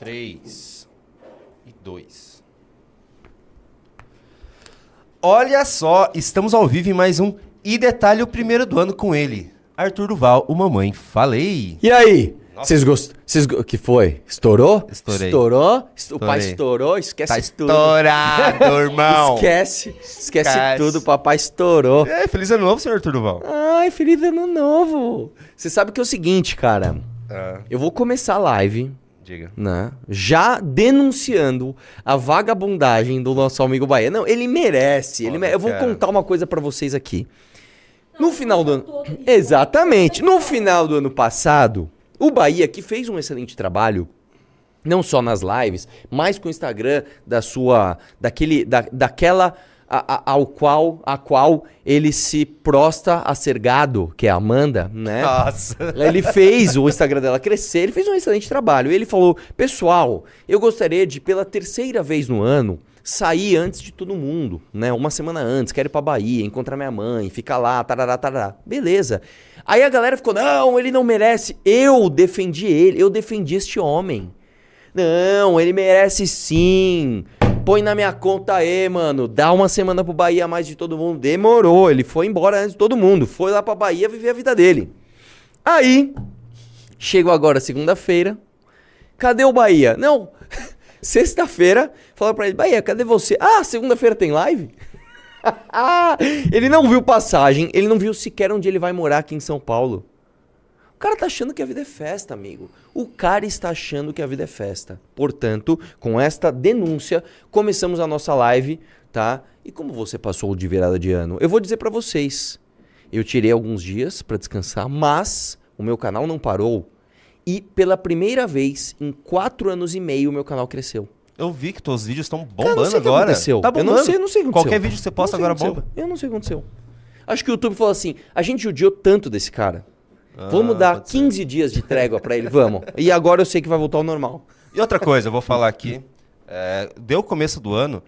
3 e 2. Olha só, estamos ao vivo em mais um E Detalhe o primeiro do ano com ele. Arthur Duval, o mamãe falei. E aí? Vocês gostam? Vocês go- que foi? Estourou? Estourei. Estourou? Est- O pai Estourei. estourou? Esquece Tá tudo. estourado, irmão. Esquece. Esquece Esquece. tudo, o papai estourou. É, feliz ano novo, senhor Arthur Duval. Ai, feliz ano novo. Você sabe que é o seguinte, cara. Ah, Eu vou começar a live, diga. né? Já denunciando a vagabundagem do nosso amigo Bahia. Não, ele merece. Ele mere- Eu vou contar uma coisa pra vocês aqui. No final do ano. Exatamente. No final do ano passado, o Bahia, que fez um excelente trabalho, não só nas lives, mas com o Instagram da sua. daquele. Da, daquela. A- a- ao qual, a qual ele se prosta a ser gado, que é a Amanda, né? Nossa. Ele fez o Instagram dela crescer, ele fez um excelente trabalho. Ele falou: Pessoal, eu gostaria de, pela terceira vez no ano, sair antes de todo mundo, né? Uma semana antes, quero ir pra Bahia, encontrar minha mãe, ficar lá, tarará, tarará. Beleza. Aí a galera ficou: Não, ele não merece. Eu defendi ele, eu defendi este homem. Não, ele merece sim. Põe na minha conta aí, mano. Dá uma semana pro Bahia mais de todo mundo. Demorou. Ele foi embora antes de todo mundo. Foi lá pra Bahia viver a vida dele. Aí, chegou agora segunda-feira. Cadê o Bahia? Não. Sexta-feira, falaram pra ele: Bahia, cadê você? Ah, segunda-feira tem live? ele não viu passagem, ele não viu sequer onde ele vai morar aqui em São Paulo. O cara tá achando que a vida é festa, amigo. O cara está achando que a vida é festa. Portanto, com esta denúncia, começamos a nossa live, tá? E como você passou de virada de ano? Eu vou dizer pra vocês. Eu tirei alguns dias pra descansar, mas o meu canal não parou. E pela primeira vez em quatro anos e meio, o meu canal cresceu. Eu vi que teus vídeos estão bombando eu agora. aconteceu. Tá eu bombando. não sei, eu não sei o que aconteceu. Qualquer vídeo que você posta agora bomba. Eu não sei o que aconteceu. Acho que o YouTube falou assim: a gente judiou tanto desse cara. Vamos dar Ah, ser. 15 dias de trégua pra ele, vamos. E agora eu sei que vai voltar ao normal. E outra coisa, eu vou falar aqui. É, deu o começo do ano,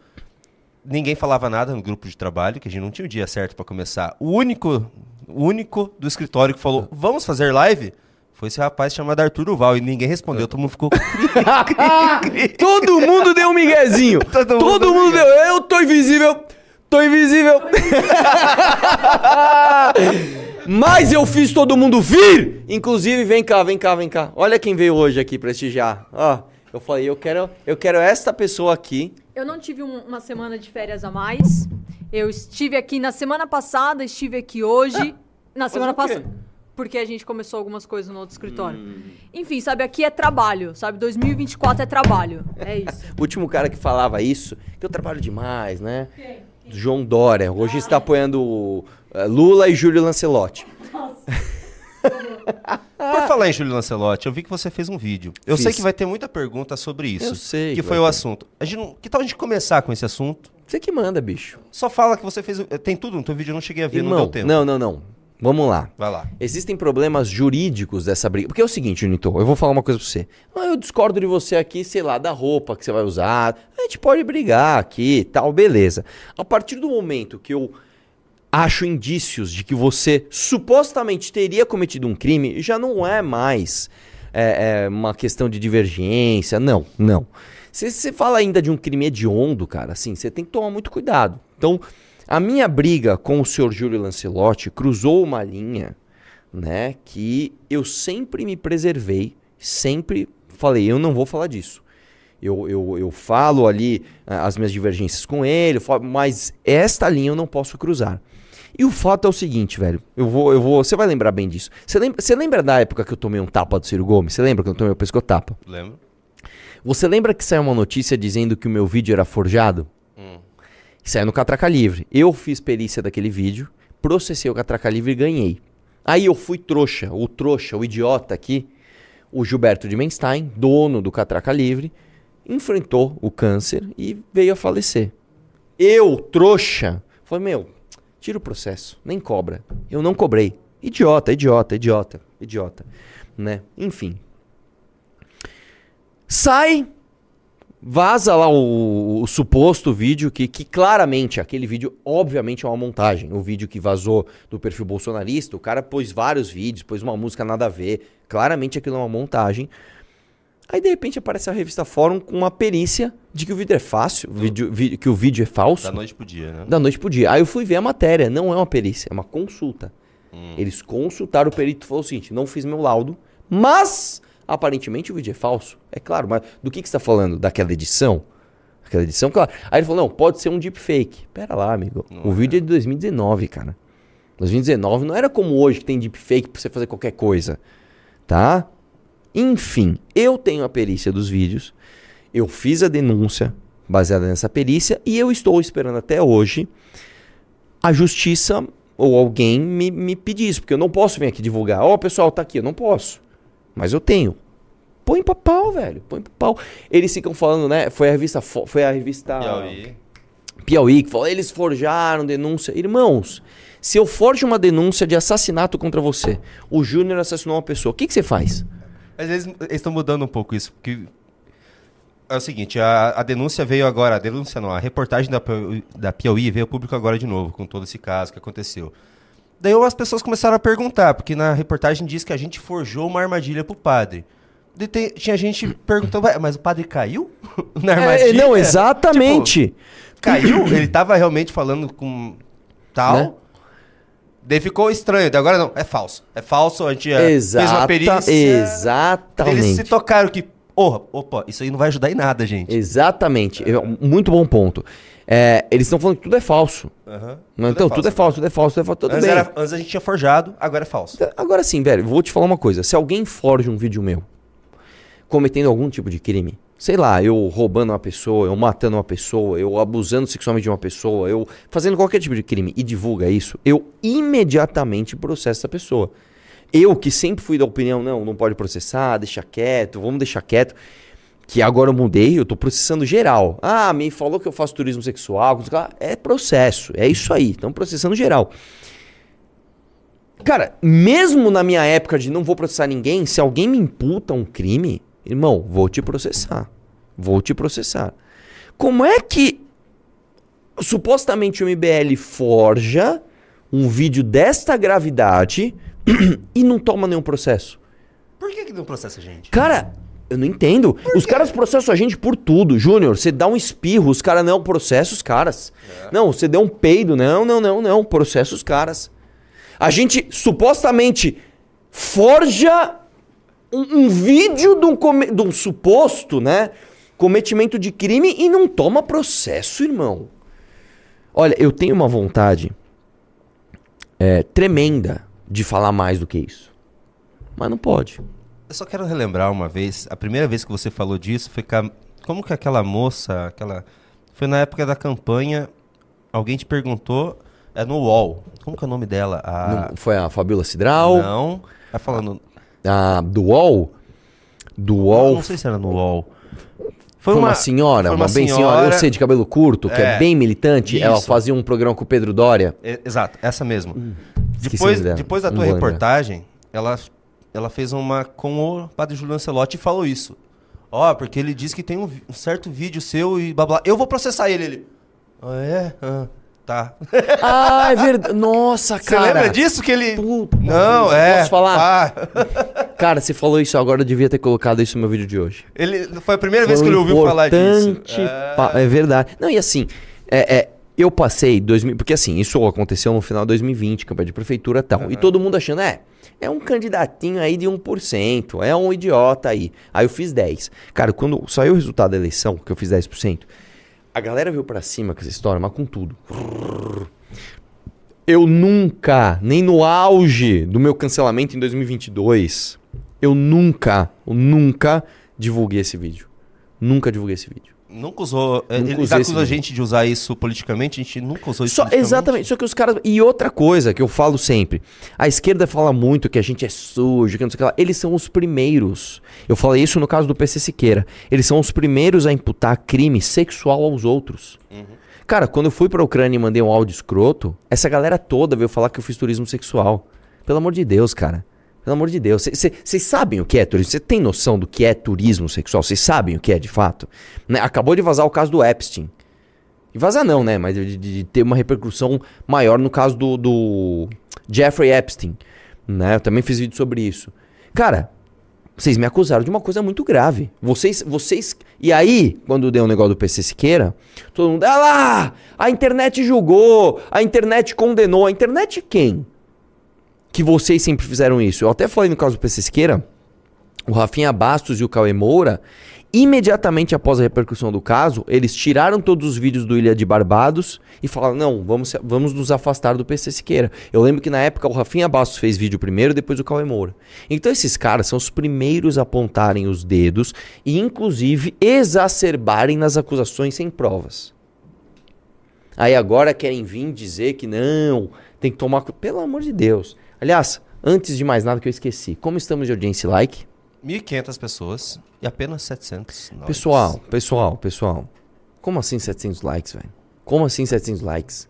ninguém falava nada no grupo de trabalho, que a gente não tinha o dia certo pra começar. O único, o único do escritório que falou, vamos fazer live? Foi esse rapaz chamado Arthur Duval. E ninguém respondeu, todo mundo ficou. Todo mundo deu um miguezinho. Todo Todo, mundo mundo, deu. Eu tô invisível. Tô invisível. Mas eu fiz todo mundo vir. Inclusive, vem cá, vem cá, vem cá. Olha quem veio hoje aqui prestigiar. Ó, eu falei, eu quero, eu quero esta pessoa aqui. Eu não tive um- uma semana de férias a mais. Eu estive aqui na semana passada, estive aqui hoje. na semana o quê? passada. Porque a gente começou algumas coisas no outro escritório. Enfim, sabe, aqui é trabalho, sabe? 2024 é trabalho. É isso. O último cara que falava isso, que eu trabalho demais, né? João Dória. Hoje está apoiando eh, Lula e Júlio Lancelotti. Por falar em Júlio Lancelotti, eu vi que você fez um vídeo. Eu sei Fiz. que vai ter muita pergunta sobre isso. Eu sei Que foi vai o ter. assunto. A gente não- que tal a gente começar com esse assunto? Você que manda, bicho. Só fala que você fez. Tem tudo no teu vídeo, eu não cheguei a ver, Irmão, deu tempo. não, não, não. Vamos lá. Vai lá. Existem problemas jurídicos dessa briga. Porque é o seguinte, Unitor, eu vou falar uma coisa pra você. Ah, eu discordo de você aqui, sei lá, da roupa que você vai usar. A gente pode brigar aqui tal, beleza. A partir do momento que eu acho indícios de que você supostamente teria cometido um crime, já não é mais é, é, uma questão de divergência. Não, não. Se você fala ainda de um crime hediondo, cara, assim, você tem que tomar muito cuidado. Então, a minha briga com o senhor Júlio Lancelotti cruzou uma linha, né, que eu sempre me preservei, sempre falei, eu não vou falar disso. Eu, eu, eu falo ali ah, as minhas divergências com ele, falo, mas esta linha eu não posso cruzar. E o fato é o seguinte, velho. Eu vou, eu vou. Você vai lembrar bem disso. Você lembra, você lembra da época que eu tomei um tapa do Ciro Gomes? Você lembra que eu tomei o pescotapa? Lembro? Você lembra que saiu uma notícia dizendo que o meu vídeo era forjado? Saiu no Catraca Livre. Eu fiz perícia daquele vídeo, processei o Catraca Livre e ganhei. Aí eu fui trouxa, o trouxa, o idiota aqui, o Gilberto de Menstein, dono do Catraca Livre, enfrentou o câncer e veio a falecer. Eu, trouxa, falei, meu, tira o processo, nem cobra. Eu não cobrei. Idiota, idiota, idiota, idiota, né? Enfim. Sai, vaza lá o, o suposto vídeo que, que claramente, aquele vídeo obviamente é uma montagem. O vídeo que vazou do perfil bolsonarista, o cara pôs vários vídeos, pôs uma música nada a ver. Claramente aquilo é uma montagem. Aí de repente aparece a revista Fórum com uma perícia de que o vídeo é fácil, vídeo- vi- que o vídeo é falso. Da noite pro dia, né? Da noite pro dia. Aí eu fui ver a matéria. Não é uma perícia, é uma consulta. Eles consultaram o perito e falou o seguinte: não fiz meu laudo, mas aparentemente o vídeo é falso. É claro, mas do que, que você está falando? Daquela edição? Aquela edição, claro. Aí ele falou: não, pode ser um deepfake. Pera lá, amigo. o vídeo é de 2019, cara. 2019 não era como hoje que tem deepfake pra você fazer qualquer coisa. Tá? Enfim, eu tenho a perícia dos vídeos. Eu fiz a denúncia baseada nessa perícia e eu estou esperando até hoje a justiça ou alguém me, me pedir isso, porque eu não posso vir aqui divulgar. Ó, pessoal, tá aqui, eu não posso. Mas eu tenho. Põe pra pau, velho. Põe pra pau. Eles ficam falando, né? Foi a revista. Fo- Foi a revista. Piauí. Piauí que falou, eles forjaram denúncia. Irmãos, se eu forjo uma denúncia de assassinato contra você, o Júnior assassinou uma pessoa, o que, que você faz? Mas eles estão mudando um pouco isso, porque é o seguinte, a, a denúncia veio agora, a denúncia não, a reportagem da, Piauí- da Piauí veio ao público agora de novo, com todo esse caso que aconteceu. Daí as pessoas começaram a perguntar, porque na reportagem diz que a gente forjou uma armadilha pro padre. Daí tem- tinha gente perguntando, "Ué, mas o padre caiu na armadilha? É, não, exatamente. Tipo, caiu? Ele tava realmente falando com tal... Né? Daí ficou estranho, daí agora não, é falso. É falso, a gente é, fez uma Exata, perícia... exatamente. Eles se tocaram que, porra, opa, isso aí não vai ajudar em nada, gente. Exatamente. Muito bom ponto. É, eles estão falando que tudo é falso. Não, então, tudo é falso, tudo é falso, tudo é falso. Tudo Antes, bem. era- antes a gente tinha forjado, agora é falso. Agora sim, velho, vou te falar uma coisa. Se alguém forja um vídeo meu cometendo algum tipo de crime, sei lá, eu roubando uma pessoa, eu matando uma pessoa, eu abusando sexualmente de uma pessoa, eu fazendo qualquer tipo de crime e divulga isso, eu imediatamente processo essa pessoa. Eu que sempre fui da opinião, não, não pode processar, deixa quieto, vamos deixar quieto. Que agora eu mudei, eu tô processando geral. Ah, me falou que eu faço turismo sexual. É processo, é isso aí. Estão processando geral. Cara, mesmo na minha época de não vou processar ninguém, se alguém me imputa um crime, irmão, vou te processar. Vou te processar. Como é que supostamente o MBL forja um vídeo desta gravidade e não toma nenhum processo? Por que, que não processa a gente? Cara, eu não entendo. Os caras processam a gente por tudo. Júnior, você dá um espirro, os caras não processam os caras. Não, você deu um peido. Não, não, não, não. Processa os caras. A gente supostamente forja um, um vídeo de um, come- de um suposto, né? Cometimento de crime e não toma processo, irmão. Olha, eu tenho uma vontade é, tremenda de falar mais do que isso. Mas não pode. Eu só quero relembrar uma vez, a primeira vez que você falou disso foi a- como que aquela moça, aquela foi na época da campanha, alguém te perguntou, é no UOL. Como que é o nome dela? A Não- foi a Fabiola Cidral, Não, tá falando a do UOL. Do UOL. não sei se era no UOL. Foi uma, senhora, foi uma, bem senhora, eu sei, de cabelo curto, que é, É, bem militante. Ela isso. fazia um programa com o Pedro Dória. É, exato, essa mesmo. Hum, Depois, depois da Não tua lembrar. reportagem, ela, ela fez uma com o padre Juliano Celotti e falou isso. Ó, porque ele disse que tem um, um certo vídeo seu e blá blá. Eu vou processar ele. Ele. Ah, é? Ah, tá. Ah, é verdade. Nossa, Você cara. lembra disso que ele. Puta Não, é. Posso falar? pá. Cara, você falou isso agora, eu devia ter colocado isso no meu vídeo de hoje. Ele, foi a primeira vez Foi que ele ouviu falar disso. pa- É verdade. Não, e assim, é, é, eu passei 2000, porque assim, isso aconteceu no final de 2020, campanha de prefeitura e tal. E todo mundo achando, é, é um candidatinho aí de 1%, é um idiota aí. Aí eu fiz 10. Cara, quando saiu o resultado da eleição, que eu fiz 10%, a galera veio pra cima com essa história, mas com tudo. Eu nunca, nem no auge do meu cancelamento em 2022, eu nunca, eu nunca divulguei esse vídeo. Nunca divulguei esse vídeo. Nunca usou. Nunca Eles acusam a gente de usar isso politicamente, a gente nunca usou isso Só, exatamente, só que os caras. E outra coisa que eu falo sempre: a esquerda fala muito que a gente é sujo, que não sei o que lá. Eles são os primeiros. Eu falei isso no caso do PC Siqueira. Eles são os primeiros a imputar crime sexual aos outros. Cara, quando eu fui pra Ucrânia e mandei um áudio escroto, essa galera toda veio falar que eu fiz turismo sexual. Pelo amor de Deus, cara. Pelo amor de Deus. Vocês sabem o que é turismo? Você tem noção do que é turismo sexual? Vocês sabem o que é de fato? Né? Acabou de vazar o caso do Epstein. E vazar não, né? Mas de, de- ter uma repercussão maior no caso do, do Jeffrey Epstein. Né? Eu também fiz vídeo sobre isso. Cara, Vocês me acusaram de uma coisa muito grave. Vocês, vocês. E aí, quando deu o negócio do PC Siqueira, todo mundo. Ah lá! A internet julgou, a internet condenou. A internet quem? Que vocês sempre fizeram isso. Eu até falei no caso do PC Siqueira, o Rafinha Bastos e o Cauê Moura, imediatamente após a repercussão do caso, eles tiraram todos os vídeos do Ilha de Barbados e falaram: não, vamos, vamos nos afastar do PC Siqueira. Eu lembro que na época o Rafinha Bastos fez vídeo primeiro, depois o Cauê Moura. Então esses caras são os primeiros a apontarem os dedos e, inclusive, exacerbarem nas acusações sem provas. Aí agora querem vir dizer que não, tem que tomar. Pelo amor de Deus. Aliás, antes de mais nada que eu esqueci, como estamos de audiência like? 1.500 pessoas e apenas 700 likes. Pessoal, pessoal, pessoal. Como assim 700 likes, velho? Como assim 700 likes?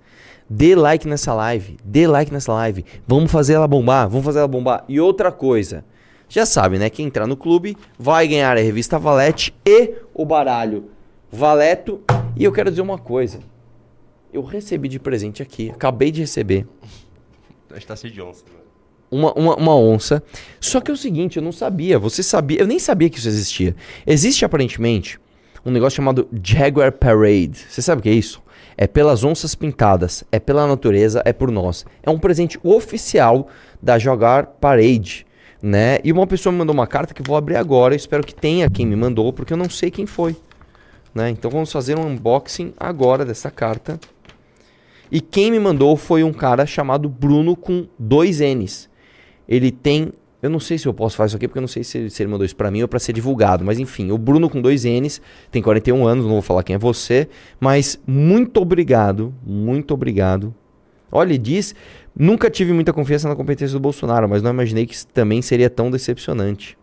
Dê like nessa live, dê like nessa live. Vamos fazer ela bombar, vamos fazer ela bombar. E outra coisa, já sabe, né? Quem entrar no clube vai ganhar a revista Valete e o baralho Valeto. E eu quero dizer uma coisa. Eu recebi de presente aqui, acabei de receber A gente tá cheio de onça, né? Uma, uma, uma onça. Só que é o seguinte, eu não sabia. Você sabia? Eu nem sabia que isso existia. Existe aparentemente um negócio chamado Jaguar Parade. Você sabe o que é isso? É pelas onças pintadas, é pela natureza, é por nós. É um presente oficial da Jaguar Parade, né? E uma pessoa me mandou uma carta que vou abrir agora. Espero que tenha quem me mandou, porque eu não sei quem foi. Né? Então vamos fazer um unboxing agora dessa carta. E quem me mandou foi um cara chamado Bruno com dois N's ele tem. Eu não sei se eu posso fazer isso aqui, porque eu não sei se, se ele mandou isso pra mim ou pra ser divulgado. Mas enfim, o Bruno com dois N's, tem 41 anos, não vou falar quem é você. Mas muito obrigado, muito obrigado. Olha, ele diz: nunca tive muita confiança na competência do Bolsonaro, mas não imaginei que também seria tão decepcionante.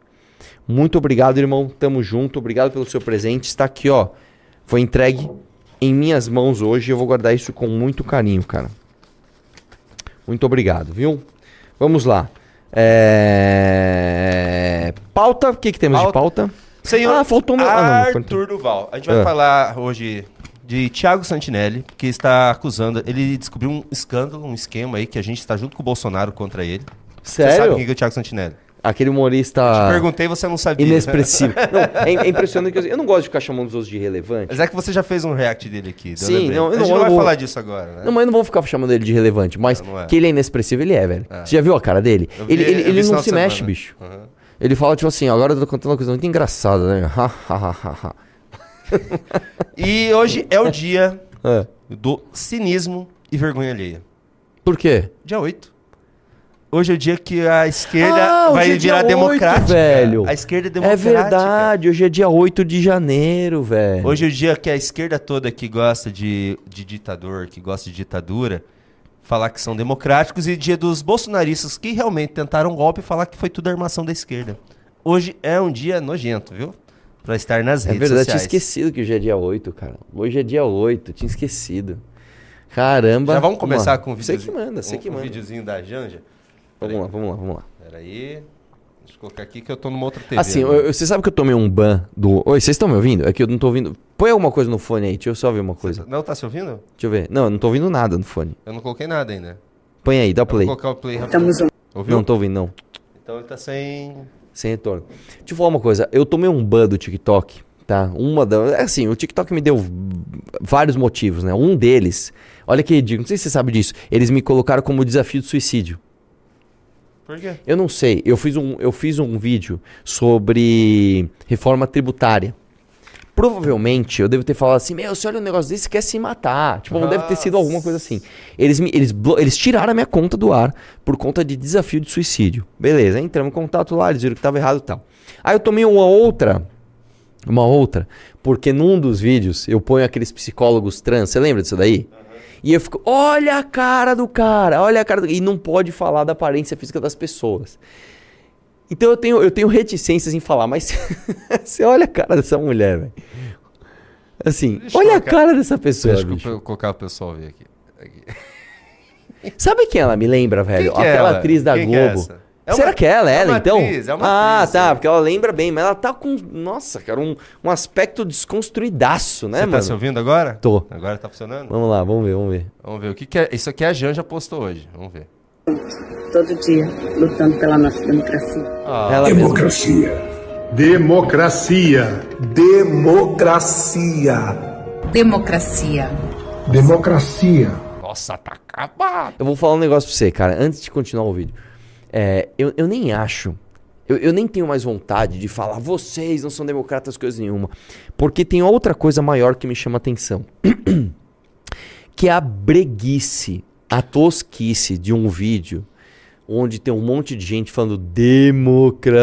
Muito obrigado, irmão. Tamo junto. Obrigado pelo seu presente. Está aqui, ó. Foi entregue em minhas mãos hoje. Eu vou guardar isso com muito carinho, cara. Muito obrigado, viu? Vamos lá. É... Pauta, o que, que temos de pauta? Senhor Ah, faltou meu- ah, Arthur Duval. A gente vai Ah. falar hoje de Thiago Santinelli, que está acusando. Ele descobriu um escândalo, um esquema aí, que a gente está junto com o Bolsonaro contra ele. Você sabe Sério? quem que é o Thiago Santinelli? Aquele humorista Perguntei, você não sabia. inexpressivo. não, é, é impressionante que eu, eu não gosto de ficar chamando os outros de irrelevante. Mas é que você já fez um react dele aqui. eu Sim, não, eu a gente não- não, eu vai vou- falar disso agora, né? Não, mas eu não vou ficar chamando ele de irrelevante, mas Não, não é. que ele é inexpressivo, ele é, velho. É. Você já viu a cara dele? Eu vi- ele ele, eu ele não se de mexe, semana. bicho. Aham. Ele fala, tipo assim, agora eu tô contando uma coisa muito engraçada, né? Ha, ha, ha, ha, ha. E hoje é o dia É. do cinismo e vergonha alheia. Por quê? Dia 8. Hoje é o dia que a esquerda Ah, vai é virar 8, democrática. velho. A esquerda é É democrática. verdade, hoje é dia 8 de janeiro, velho. Hoje é o dia que a esquerda toda que gosta de, de ditador, que gosta de ditadura, falar que são democráticos e dia dos bolsonaristas que realmente tentaram um golpe falar que foi tudo armação da esquerda. Hoje é um dia nojento, viu? Pra estar nas É redes verdade, tinha sociais. esquecido que hoje é dia 8, cara. Hoje é dia 8, tinha esquecido. Caramba. Já vamos começar lá. com o Você videozinho. que manda, você um, que um manda. videozinho da Janja. Vamos lá, vamos lá, vamos lá. Peraí. Deixa eu colocar aqui que eu tô numa outra TV. Assim, eu- você sabe que eu tomei um ban do. Oi, vocês estão me ouvindo? É que eu não tô ouvindo. Põe alguma coisa no fone aí, deixa eu só ver uma coisa. Não, tá se ouvindo? Deixa eu ver. Não, eu não tô ouvindo nada no fone. Eu não coloquei nada ainda. Põe aí, dá Eu Vou play. colocar o play rapidinho. Ouviu? Não tô ouvindo, não. Então ele tá sem... Sem retorno. Deixa eu falar uma coisa. Eu tomei um ban do TikTok, tá? Uma da. É assim, o TikTok me deu vários motivos, né? Um deles. Olha que ridículo, não sei se você sabe disso. Eles me colocaram como desafio de suicídio. Por quê? Eu não sei. Eu fiz um, eu fiz um vídeo sobre reforma tributária. Provavelmente eu devo ter falado assim: Meu, você olha um negócio desse quer se matar. Tipo, deve ter sido alguma coisa assim. Eles, me, eles, eles tiraram a minha conta do ar por conta de desafio de suicídio. Beleza, entramos em contato lá, eles viram que tava errado e tal. Aí eu tomei uma outra. Uma outra, porque num dos vídeos eu ponho aqueles psicólogos trans, você lembra disso daí? E eu fico, olha a cara do cara, olha a cara do... E não pode falar da aparência física das pessoas. Então eu tenho, eu tenho reticências em falar, mas você olha a cara dessa mulher, velho. Assim, Deixa olha a cara dessa pessoa, Deixa bicho. eu colocar o pessoal ver aqui. Aqui. Sabe quem ela me lembra, velho? Quem é Aquela ela? atriz da Quem que é É Será que é ela, é ela, uma então? atriz, é uma ah, atriz, tá, é. porque ela lembra bem, mas ela tá com, nossa, cara, um, um aspecto desconstruidaço, né, Você mano? tá se ouvindo agora? Tô. Agora tá funcionando? Vamos lá, vamos ver, vamos ver. Vamos ver. O que, que é? Isso aqui a Janja postou hoje. Vamos ver. todo dia lutando pela nossa democracia. Ah, ela mesma. Democracia. Democracia. Democracia. Democracia. Democracia. Nossa, tá acabado. Eu vou falar um negócio pra você, cara, antes de continuar o vídeo. É, eu, eu nem acho, eu, eu nem tenho mais vontade de falar, vocês não são democratas, coisa nenhuma. Porque tem outra coisa maior que me chama atenção. que é a breguice, a tosquice de um vídeo onde tem um monte de gente falando democracia.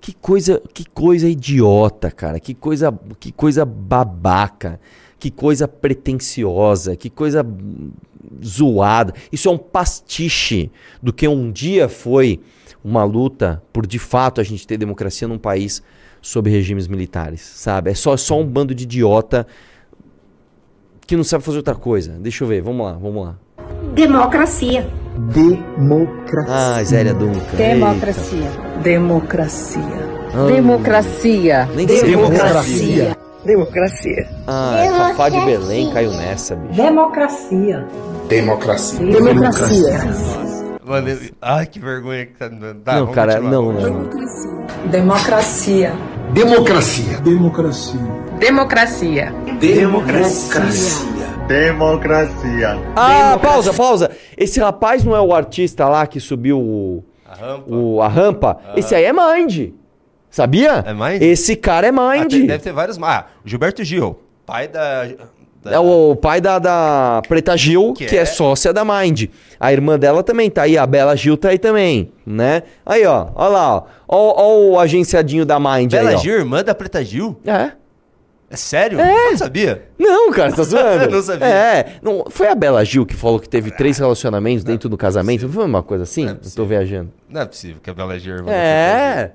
Que coisa, que coisa idiota, cara. Que coisa, que coisa babaca. Que coisa pretensiosa, que coisa zoada. Isso é um pastiche do que um dia foi uma luta por de fato a gente ter democracia num país sob regimes militares, sabe? É só, só um bando de idiota que não sabe fazer outra coisa. Deixa eu ver, vamos lá, vamos lá. Democracia. Democracia. Ah, Zélia Duncan. Democracia. Democracia. Ah, Democracia. Nem sei Democracia. Democracia. Ah, Fafá de Belém caiu nessa, bicho. Democracia. Democracia. Democracia. Mano, eu- ai, que vergonha que tá dando. Tá, não, cara, continuar, não, não. continuar. Democracia. Democracia. Democracia. Democracia. Democracia. Ah, pausa, pausa. Esse rapaz não é o artista lá que subiu o, A rampa. o- a rampa? Esse aí é Mind. Sabia? É Mind? Esse cara é Ah, Mind. deve ter vários. Ah, Gilberto Gil, pai da. da- É o pai da, da Preta Gil, que, Que é... é- sócia da Mind. A irmã dela também tá aí, a Bela Gil tá aí também, né? Aí, ó, ó lá, ó. Ó, ó o agenciadinho da Mind Bela aí. Gil, irmã da Preta Gil? É. É sério? Não sabia. Não, cara, você tá zoando? Não sabia. É. Não, foi a Bela Gil que falou que teve três relacionamentos dentro do casamento? Não foi uma coisa assim? Não é Eu tô viajando. Não é possível que a Bela Gil é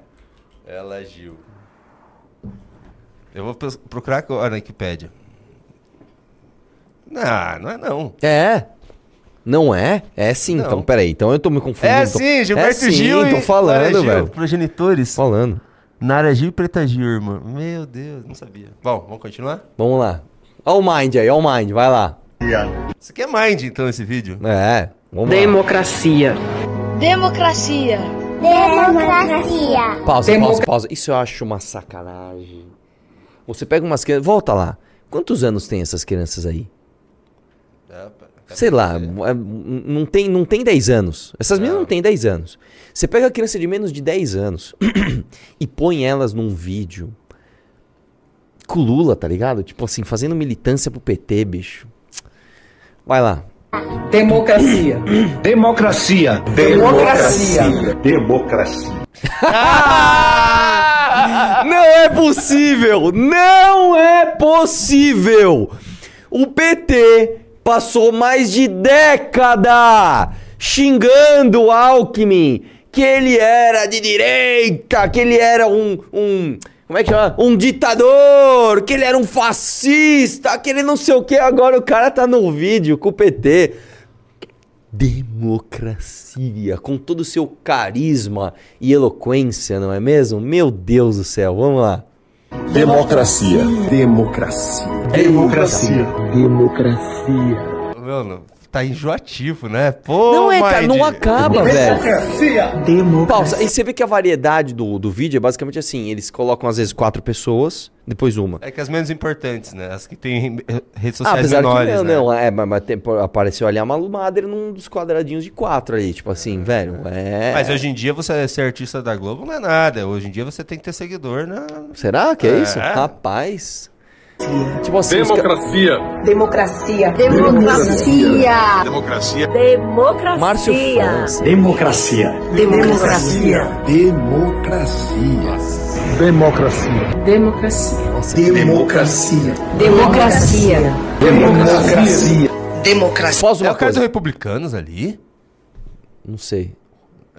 É. Bela Gil. Eu vou procurar agora na Wikipédia. Não, não é não. É. Não é? É sim, Não. então. Peraí, então eu tô me confundindo. É tô- sim, Gilberto é, sim, Gil tô e falando, Gil, velho. progenitores. Falando. Nara Gil e Preta Gil, irmã. Meu Deus, não sabia. Bom, vamos continuar? Vamos lá. Ó o Mind aí, ó o Mind, vai lá. Isso aqui é Mind, então, esse vídeo. É, vamos lá. Democracia. Democracia. Democracia. Pausa, Democ- pausa, pausa. Isso eu acho uma sacanagem. Você pega umas crianças. Volta lá. Quantos anos tem essas crianças aí? É. Sei lá, é, não tem, não tem 10 anos. Essas meninas não têm 10 anos. Você pega a criança de menos de 10 anos e põe elas num vídeo com o Lula, tá ligado? Tipo assim, fazendo militância pro PT, bicho. Vai lá. Democracia. Democracia. Democracia. Democracia. Não é possível! Não é possível! O PT passou mais de década xingando o Alckmin que ele era de direita, que ele era um, um como é que chama? Um ditador, que ele era um fascista, que ele não sei o que. Agora o cara tá no vídeo com o PT. Democracia, com todo o seu carisma e eloquência, não é mesmo? Meu Deus do céu, vamos lá. Democracia. Democracia. Democracia. Democracia. Mano, tá enjoativo, né? Pô, não é, cara, Mind. não acaba, velho. Democracia. Pausa. E você vê que a variedade do, do vídeo é basicamente assim: eles colocam às vezes quatro pessoas, depois uma. É que as menos importantes, né? As que têm redes Ah, sociais apesar menores, que não, né? não, é, mas, mas tem- apareceu ali a Malu Mader num dos quadradinhos de quatro ali, tipo assim, velho, é... Mas hoje em dia você ser artista da Globo não é nada. Hoje em dia você tem que ter seguidor na... Será que é, É. isso? Rapaz... Tipo assim, Democracia. Democracia. Democracia. Democracia. Democracia. Márcio França. Democracia. Democracia. Democracia. Democracia. Democracia. Democracia. Democracia. Democracia. Posso É uma coisa? Republicanos ali? Não sei.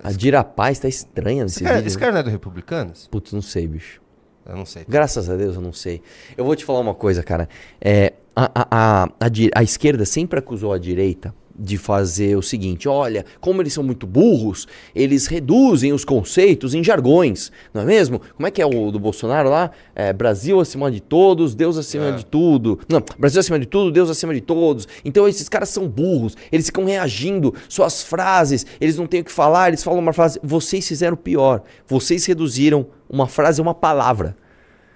A Dira Paz tá estranha nesse Esse cara, vídeo. esse cara não é do Republicanos? Putz, não sei, bicho. Eu não sei. Graças a Deus eu não sei. Eu vou te falar uma coisa, cara. É, a, a, a, a, esquerda sempre acusou a direita de fazer o seguinte: olha, como eles são muito burros, eles reduzem os conceitos em jargões, não é mesmo? Como é que é o do Bolsonaro lá? É, Brasil acima de todos, Deus acima É. de tudo. Não, Brasil acima de tudo, Deus acima de todos. Então esses caras são burros, eles ficam reagindo, suas frases, eles não têm o que falar, eles falam uma frase. Vocês fizeram pior, vocês reduziram uma frase a uma palavra.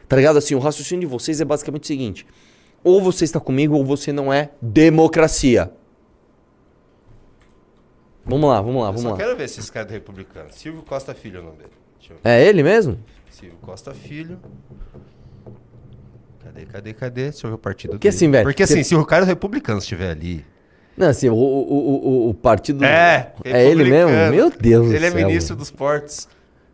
Tá ligado? Assim, o raciocínio de vocês é basicamente o seguinte: ou você está comigo ou você não é democracia. Vamos lá, vamos lá, Eu vamos só lá. quero ver se esse cara é republicano. Silvio Costa Filho é o nome dele. Eu. É ele mesmo? Silvio Costa Filho. Cadê, cadê, cadê? Deixa eu ver o partido Que assim, velho, Porque assim, se o cara republicano estiver ali... Não, assim, o, o, o, o- partido. É, É ele mesmo? Meu Deus do Ele é céu, ministro mano. dos portos.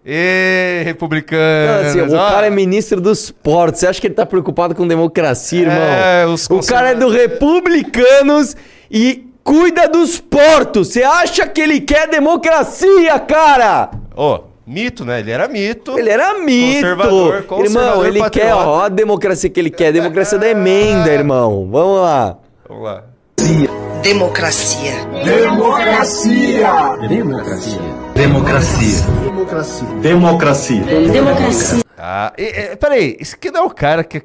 Ê, republicano. Não, assim, o cara é ministro dos portos. Você acha que ele tá preocupado com democracia, irmão? É, os o cara é do Republicanos e cuida dos portos. Você acha que ele quer democracia, cara? Ó, mito, né? Ele era mito. Ele era mito. Conservador, irmão, conservador ele quer, patriota. ó, a democracia que ele quer, a democracia da emenda, irmão. Vamos lá. Vamos lá. Democracia. Democracia. Democracia. Democracia. Democracia. Democracia. Ah, e, e, peraí, esse aqui não é o cara que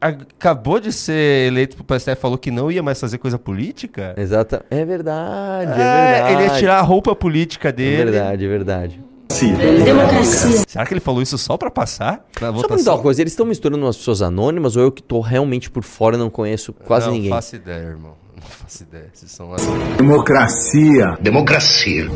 acabou de ser eleito pro PSDB e falou que não ia mais fazer coisa política? Exata. É verdade, é, É, verdade. ele ia tirar a roupa política É dele. verdade, é verdade. Será que ele falou isso só pra passar na Só votação? perguntar uma coisa, eles estão misturando umas pessoas anônimas ou eu que tô realmente por fora e não conheço quase não, ninguém? Não faço ideia, irmão. Não faço ideia. Vocês são lá. Democracia. Democracia.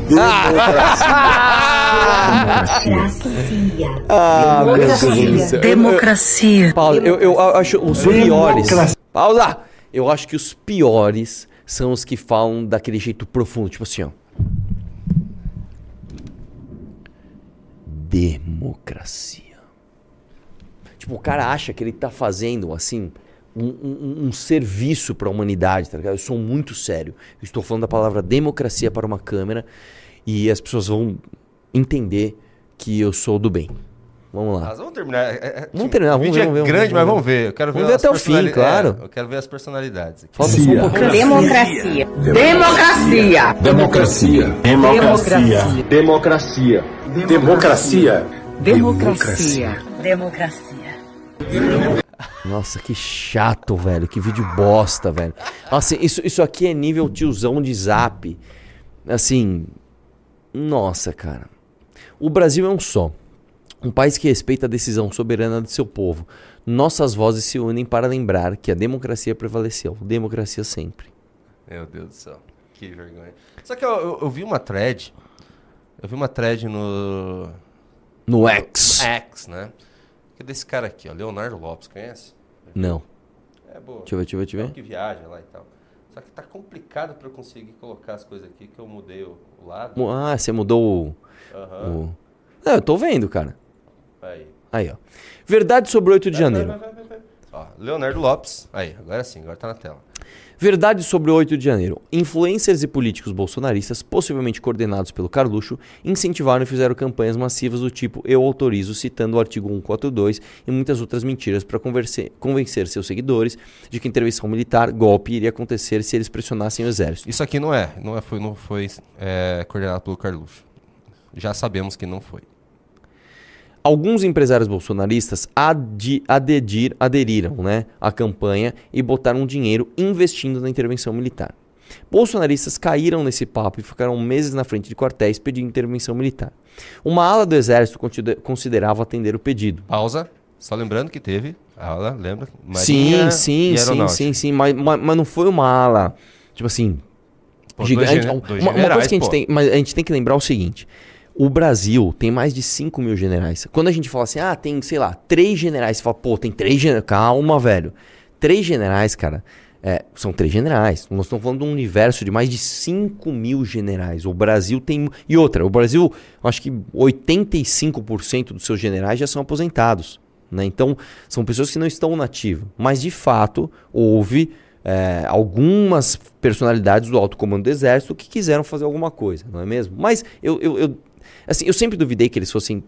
Ah, meu Deus do céu. Democracia. Pausa, eu, eu acho os piores. Pausa! Eu acho que os piores são os que falam daquele jeito profundo, tipo assim, ó. Democracia. Tipo, o cara acha que ele tá fazendo, assim, um, um- um serviço pra humanidade, tá ligado? Eu sou muito sério. Eu estou falando da palavra democracia para uma câmera e as pessoas vão entender que eu sou do bem. Vamos lá. Mas vamos terminar. É, é, Vamos terminar, vamos ver, é vamos ver, grande, vamos mas ver. vamos ver. Eu quero ver, Vamos ver até o fim, personali- claro. É, eu quero ver as personalidades. aqui. Falta só um pouquinho. Democracia. Democracia. Democracia. Democracia. Democracia. Democracia. Democracia. Democracia. Nossa, que chato, velho. Que vídeo bosta, velho. Nossa, isso, isso aqui é nível tiozão de zap. Assim. Nossa, cara. O Brasil é um só. Um país que respeita a decisão soberana de seu povo. Nossas vozes se unem para lembrar que a democracia prevaleceu. Democracia sempre. Meu Deus do céu. Que vergonha. Só que eu, eu- eu vi uma thread. Eu vi uma thread no. No X. X, né? É desse cara aqui, ó. Leonardo Lopes, conhece? Não. É boa. Deixa eu ver, deixa eu ver, deixa eu É ver. que viaja lá e tal. Só que tá complicado pra eu conseguir colocar as coisas aqui, que eu mudei o, o lado. Ah, você mudou o. Aham. o... Não, eu tô vendo, cara. Aí. Aí, ó. Verdade sobre 8 de janeiro. Vai, vai, vai, vai. Ó, Leonardo Lopes. Aí, agora sim, agora tá na tela. Verdade sobre o 8 de janeiro. Influencers e políticos bolsonaristas, possivelmente coordenados pelo Carluxo, incentivaram e fizeram campanhas massivas do tipo Eu autorizo, citando o artigo 142 e muitas outras mentiras para convencer seus seguidores de que intervenção militar, golpe, iria acontecer se eles pressionassem o exército. Isso aqui não é, não é, foi, não foi é, coordenado pelo Carluxo. Já sabemos que não foi. Alguns empresários bolsonaristas aderiram né, à campanha e botaram dinheiro investindo na intervenção militar. Bolsonaristas caíram nesse papo e ficaram meses na frente de quartéis pedindo intervenção militar. Uma ala do exército consider- considerava atender o pedido. Pausa. Só lembrando que teve aula, lembra? sim, Marinha sim, sim, Aeronáutica. sim, sim, mas, mas, mas não foi uma ala, tipo assim, Pô, gigante. dois uma, uma coisa que a gente pô. tem, mas a gente tem que lembrar o seguinte: o Brasil tem mais de 5 mil generais. Quando a gente fala assim, ah, tem, sei lá, três generais, você fala, pô, tem três generais. Calma, velho. Três generais, cara. é, são três generais. Nós estamos falando de um universo de mais de 5 mil generais. O Brasil tem. E outra, o Brasil, acho que 85% dos seus generais já são aposentados. Né? Então, são pessoas que não estão na ativa. Mas, de fato, houve é, algumas personalidades do alto comando do exército que quiseram fazer alguma coisa, não é mesmo? Mas eu, eu, eu, assim, eu sempre duvidei que eles fossem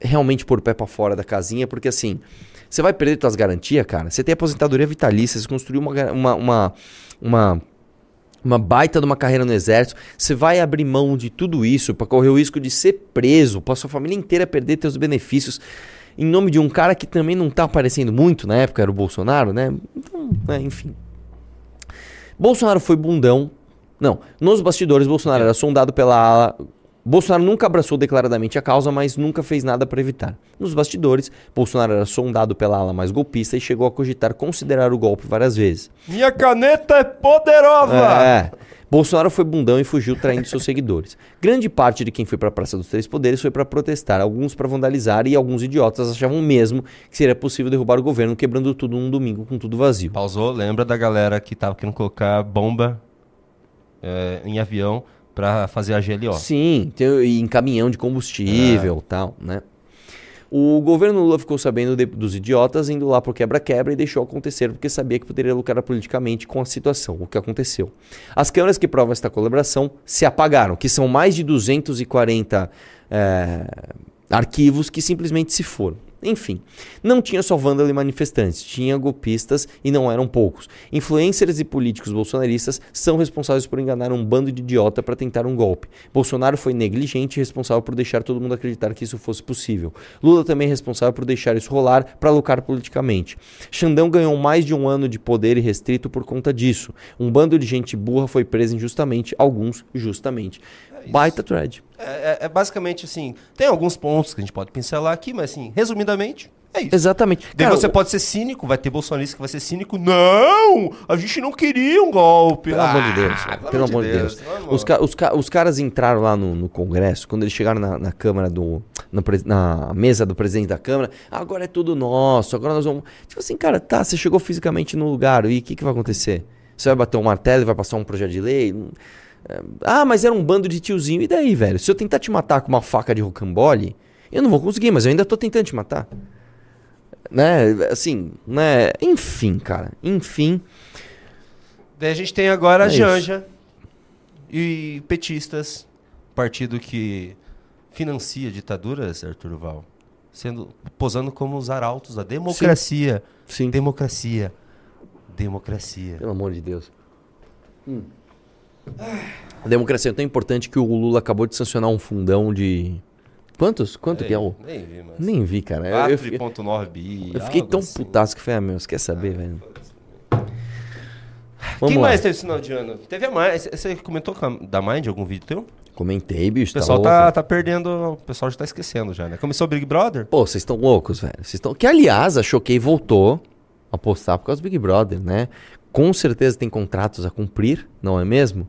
realmente pôr o pé pra fora da casinha, porque assim, você vai perder suas garantias, cara. Você tem aposentadoria vitalícia, você construiu uma, uma, uma, uma uma baita de uma carreira no exército, você vai abrir mão de tudo isso pra correr o risco de ser preso, pra sua família inteira perder teus benefícios, em nome de um cara que também não tá aparecendo muito na época, era o Bolsonaro, né? Então, né, enfim. Bolsonaro foi bundão. Não, nos bastidores, Bolsonaro era sondado pela ala. Bolsonaro nunca abraçou declaradamente a causa, mas nunca fez nada para evitar. Nos bastidores, Bolsonaro era sondado pela ala mais golpista e chegou a cogitar considerar o golpe várias vezes. Minha caneta é poderosa! É. Bolsonaro foi bundão e fugiu traindo seus seguidores. Grande parte de quem foi para a Praça dos Três Poderes foi para protestar, alguns para vandalizar e alguns idiotas achavam mesmo que seria possível derrubar o governo quebrando tudo num domingo com tudo vazio. Pausou, lembra da galera que tava querendo colocar bomba é, em avião pra fazer a GLO. Sim, tem- em caminhão de combustível e tal, né? O governo Lula ficou sabendo de- dos idiotas, indo lá pro quebra-quebra e deixou acontecer porque sabia que poderia lucrar politicamente com a situação, o que aconteceu. As câmeras que provam esta colaboração se apagaram, que são mais de 240 é, arquivos que simplesmente se foram. Enfim, não tinha só vândalo e manifestantes, tinha golpistas e não eram poucos. Influencers e políticos bolsonaristas são responsáveis por enganar um bando de idiota para tentar um golpe. Bolsonaro foi negligente e responsável por deixar todo mundo acreditar que isso fosse possível. Lula também é responsável por deixar isso rolar para lucrar politicamente. Xandão ganhou mais de um ano de poder irrestrito por conta disso. Um bando de gente burra foi preso injustamente, alguns justamente. Baita thread. É, é- é basicamente assim, tem alguns pontos que a gente pode pincelar aqui, mas assim, resumidamente, é isso. Exatamente. Daí Cara, você o- pode ser cínico, vai ter bolsonarista que vai ser cínico. Não! A gente não queria um golpe. Pelo amor de Ah, Deus. Pelo amor de Deus. vamos. Os, ca- os ca- os caras entraram lá no, no Congresso, quando eles chegaram na, na Câmara do. Na, na mesa do presidente da Câmara, agora é tudo nosso, agora nós vamos. Tipo assim, cara, tá, você chegou fisicamente no lugar, e o que, que vai acontecer? Você vai bater um martelo e vai passar um projeto de lei? É, Ah, mas era um bando de tiozinho. E daí, velho? Se eu tentar te matar com uma faca de rocambole, eu não vou conseguir, mas eu ainda tô tentando te matar. Né? Assim, né? Enfim, cara. Enfim. Daí a gente tem agora É a. Janja e petistas, partido que financia ditaduras, Arthur Val, sendo posando como os arautos da democracia. Sim. Democracia. Democracia. Pelo amor de Deus. A democracia é tão importante que o Lula acabou de sancionar um fundão de. Quantos? Quanto que é o. Nem vi, mas. Nem vi, cara. Eu, eu, fiquei- 4,9 bi. eu fiquei tão assim. putaço que foi, ah, meu, você quer saber, velho? Vamos Quem lá. mais teve esse final de ano? Teve a Mind. Você comentou da Mind algum vídeo teu? Comentei, bicho. O pessoal tá, tá, tá perdendo. O pessoal já tá esquecendo já, né? Começou o Big Brother? Pô, vocês estão loucos, velho. Vocês estão. Que aliás, a Choquei voltou a postar por causa do Big Brother, né? Com certeza tem contratos a cumprir, não é mesmo?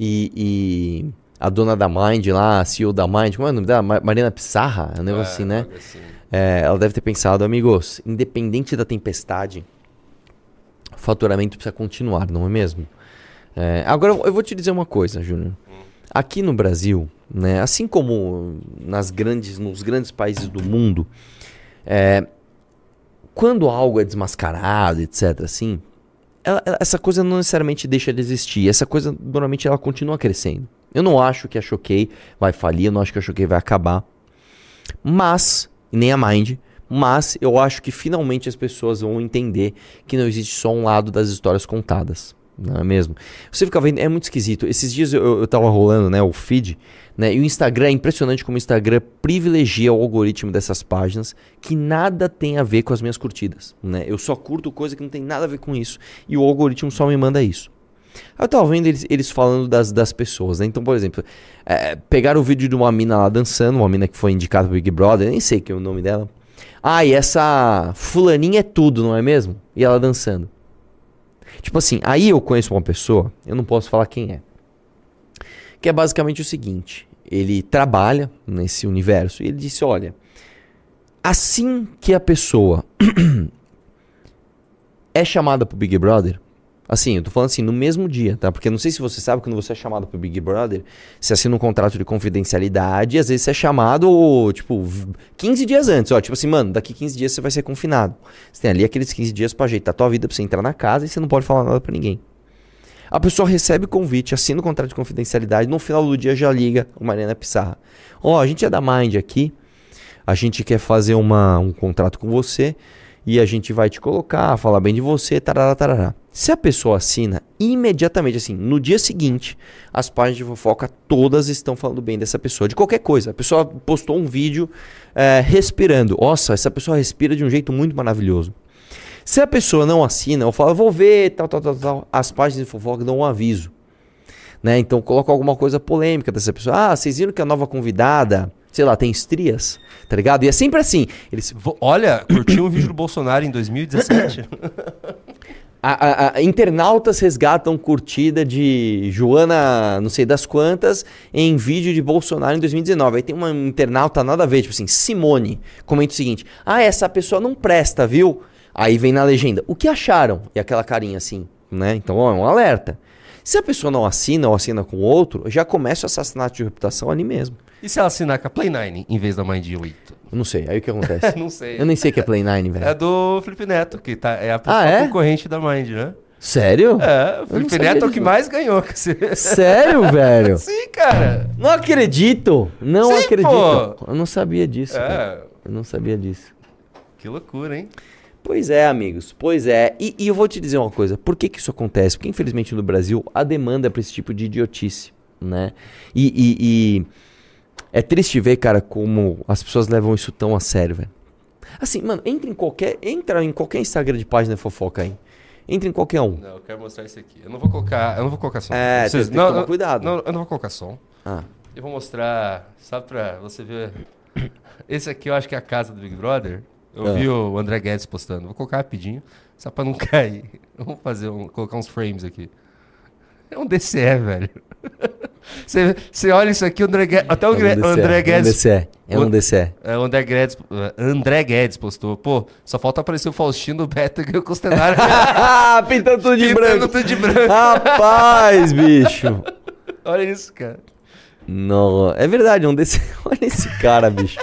E, e a dona da Mind lá, a CEO da Mind, como é o nome dela? Ma- Marina Pissarra, é um negócio assim, né? assim. É, ela deve ter pensado, amigos, independente da tempestade, o faturamento precisa continuar, não é mesmo? É, agora eu vou te dizer uma coisa, Júnior. Aqui no Brasil, né, assim como nas grandes, nos grandes países do mundo, é, quando algo é desmascarado, etc., assim, ela- essa coisa não necessariamente deixa de existir. Essa coisa, normalmente, ela continua crescendo. Eu não acho que a Choquei vai falir, eu não acho que a Choquei vai acabar. Mas, nem a Mind, mas eu acho que finalmente as pessoas vão entender que não existe só um lado das histórias contadas. Não é mesmo? Você fica vendo, é muito esquisito. Esses dias eu, eu, tava rolando, né, o feed, né, e o Instagram, é impressionante como o Instagram privilegia o algoritmo dessas páginas que nada tem a ver com as minhas curtidas, né? Eu só curto coisa que não tem nada a ver com isso e o algoritmo só me manda isso. Eu tava vendo eles, eles falando das, das pessoas, né? Então, por exemplo, é, pegaram o vídeo de uma mina lá dançando, uma mina que foi indicada pro Big Brother, nem sei que é o nome dela. Ah, e essa fulaninha é tudo, não é mesmo? E ela dançando. Tipo assim, aí eu conheço uma pessoa, eu não posso falar quem é. Que é basicamente o seguinte: ele trabalha nesse universo e ele disse: olha, assim que a pessoa é chamada pro Big Brother, assim, eu tô falando assim, no mesmo dia, tá? Porque não sei se você sabe, quando você é chamado pro Big Brother, você assina um contrato de confidencialidade e às vezes você é chamado, tipo, v- 15 dias antes, ó, tipo assim, mano, daqui 15 dias você vai ser confinado. Você tem ali aqueles 15 dias pra ajeitar a tua vida pra você entrar na casa e você não pode falar nada pra ninguém. A pessoa recebe o convite, assina o contrato de confidencialidade, no final do dia já liga o Mariana Pissarra. Ó, a gente é da Mind aqui, a gente quer fazer uma, um contrato com você e a gente vai te colocar, falar bem de você, tarará, tarará. Se a pessoa assina, imediatamente, assim, no dia seguinte, as páginas de fofoca todas estão falando bem dessa pessoa, de qualquer coisa. A pessoa postou um vídeo é, respirando. Nossa, essa pessoa respira de um jeito muito maravilhoso. Se a pessoa não assina, ou fala, vou ver, tal, tal, tal, tal, as páginas de fofoca dão um aviso. Né? Então coloca alguma coisa polêmica dessa pessoa. Ah, vocês viram que a nova convidada, sei lá, tem estrias, tá ligado? E é sempre assim. Eles, Olha, curti um vídeo do Bolsonaro em 2017. A- a- a- internautas resgatam curtida de Joana, não sei das quantas, em vídeo de Bolsonaro em 2019. Aí tem uma internauta nada a ver, tipo assim, Simone, comenta o seguinte: Ah, essa pessoa não presta, viu? Aí vem na legenda, o que acharam? E aquela carinha assim, né? Então, ó, é um alerta. Se a pessoa não assina ou assina com outro, já começa o assassinato de reputação ali mesmo. e se ela assinar com a Play 9 em vez da Mind 8? Eu não sei, aí o que acontece? Não sei. Eu nem sei o que é Play 9, velho. É do Felipe Neto, que tá, é a principal Ah, é? concorrente da Mind, né? Sério? É, o Felipe Neto é o que mais ganhou. com esse- Sério, velho? Sim, cara. Não acredito! Não Sim, acredito! pô. Eu não sabia disso. cara. É, Eu não sabia disso. que loucura, hein? Pois é, amigos. Pois é. E, e eu vou te dizer uma coisa. Por que, que isso acontece? Porque, infelizmente, no Brasil, a demanda é pra esse tipo de idiotice, né? E, e- e é triste ver, cara, como as pessoas levam isso tão a sério, velho. Assim, mano, entra em qualquer, entra em qualquer Instagram de página fofoca aí. Entra em qualquer um. Não, eu quero mostrar isso aqui. Eu não vou colocar, eu não vou colocar som. É, tem- tem que não, tomar não, cuidado. Não, eu não vou colocar som. Ah. Eu vou mostrar, só pra você ver. Esse aqui eu acho que é a casa do Big Brother. Eu Ah. vi o André Guedes postando. Vou colocar rapidinho, só pra não cair. Vamos fazer um, colocar uns frames aqui. É um DCE, velho. Você, você olha isso aqui, o André Guedes. Até o, É um Gre- DCE, André É um Guedes. DCE. É um DCE. É, o André Guedes, André Guedes postou. Pô, só falta aparecer o Faustino, o Beto e o Costenário. Pintando tudo de Pintando branco. tudo de branco. Rapaz, bicho. Olha isso, cara. Não, é verdade, é um desse. Olha esse cara, bicho.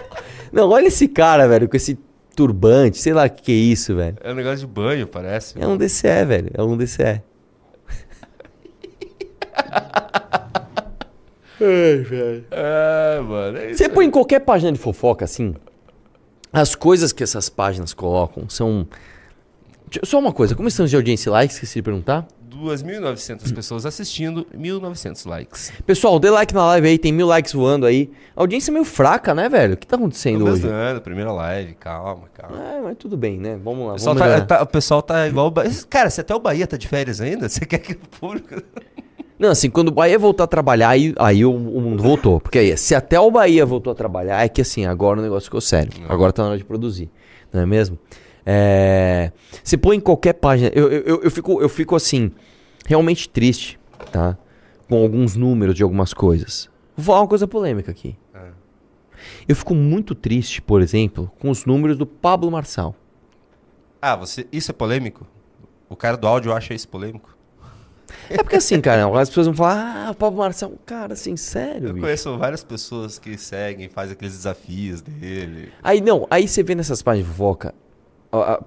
Não, olha esse cara, velho, com esse turbante, sei lá o que, que é isso, velho. É um negócio de banho, parece. É um DCE, velho. É um DCE. É, mano. É. Você põe em qualquer página de fofoca, assim. As coisas que essas páginas colocam são. Só uma coisa, como estamos de audiência e likes? Esqueci de perguntar. 2.900 pessoas assistindo, 1.900 likes. Pessoal, dê like na live aí, tem mil likes voando aí. A audiência é meio fraca, né, velho? O que tá acontecendo hoje? Começando, primeira live, calma, calma. É, mas tudo bem, né? Vamos lá. O pessoal, Vamos tá, tá- o pessoal tá igual. Cara, se até o Bahia tá de férias ainda, você quer que o público. Não, assim, quando o Bahia voltar a trabalhar, aí, aí o, o mundo voltou. Porque aí, se até o Bahia voltou a trabalhar, é que assim, agora o negócio ficou sério. Agora tá na hora de produzir. Não é mesmo? É... Você põe em qualquer página. Eu, eu, eu, fico, eu fico assim, realmente triste, tá? Com alguns números de algumas coisas. Vou falar uma coisa polêmica aqui. Eu fico muito triste, por exemplo, com os números do Pablo Marçal. Ah, você. Isso é polêmico? O cara do áudio acha isso polêmico? É porque assim, cara, as pessoas vão falar, ah, o Pablo Marçal, cara, assim, sério, Eu bicho. conheço várias pessoas que seguem, fazem aqueles desafios dele. Aí não, aí você vê nessas páginas de fofoca.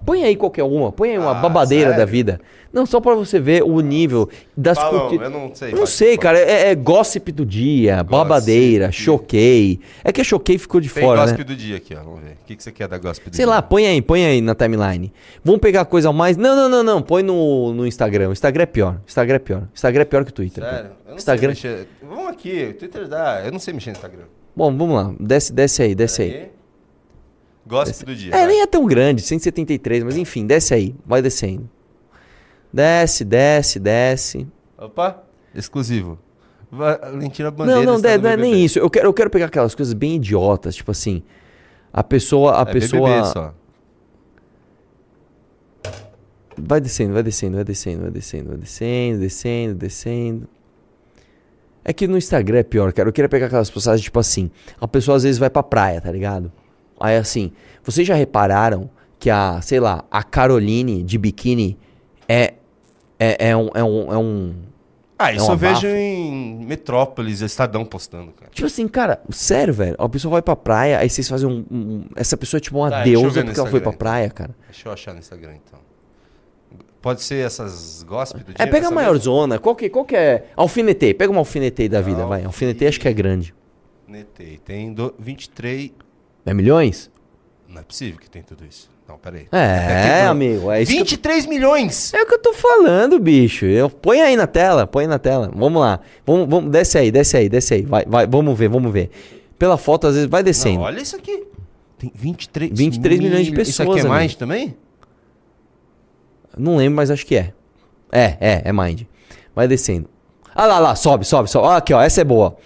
Põe aí qualquer uma, põe aí uma Ah, babadeira da sério? vida. Não, só pra você ver o nível das Falam, curtidas. eu não sei. Não vai, sei, vai. cara, é, é gossip do dia, babadeira, choquei. É que a choquei ficou de Tem fora, gossip né? do dia aqui, ó. Vamos ver. O que, que você quer da gossip do Sei dia? lá, põe aí, põe aí na timeline. Vamos pegar coisa mais. Não, não, não, não. Põe no, no Instagram. O Instagram é pior. Instagram é pior. Instagram é pior que o Twitter. Sério? Eu não Instagram. sei mexer. Vamos aqui, Twitter dá. Eu não sei mexer no Instagram. Bom, vamos lá. Desce, desce aí, desce aí. Aí. Gossip do dia. É, vai. nem é tão grande, 173, mas enfim, desce aí, vai descendo. Desce, desce, desce. Opa, exclusivo. Va- Mentira bandeira. Não, não, de- não é nem isso. Eu quero, eu quero pegar aquelas coisas bem idiotas, tipo assim. A pessoa. A É pessoa. BBB só. Vai descendo, vai descendo, vai descendo, vai descendo, vai descendo, descendo, descendo. É que no Instagram é pior, cara. Eu queria pegar aquelas postagens, tipo assim. A pessoa às vezes vai pra praia, tá ligado? Aí assim, vocês já repararam que a, sei lá, a Caroline de biquíni é. É, é um. É um, é um Ah, isso um eu vejo em Metrópolis, Estadão postando, cara. Tipo assim, cara, sério, velho. A pessoa vai pra praia, aí vocês fazem um. um- essa pessoa é tipo uma Tá, deusa porque ela foi pra praia, cara. Deixa eu achar no Instagram, então. Pode ser essas dia? É, pega a maior zona. Qual que, qual que é? Alfinetei. Pega uma alfinetei da vida, vai. Alfinetei acho que é grande. Netei. Tem do 23... É milhões? Não é possível que tem tudo isso. Não, peraí. É, quebrou. amigo, é isso que eu 23 milhões! É o que eu tô falando, bicho. Eu, põe aí na tela, põe na tela. Vamos lá. Vamos, vamos, desce aí, desce aí, desce aí. Vai, vai, vamos ver, vamos ver. Pela foto, às vezes, vai Não, descendo. olha isso aqui. Tem 23, 23 milhões de mil- Isso aqui pessoas, é mais amigo. também? Não lembro, mas acho que é. É, é, é Mind. Vai descendo. Ah lá, lá, sobe, sobe, sobe. Ó, aqui, ó, essa é boa.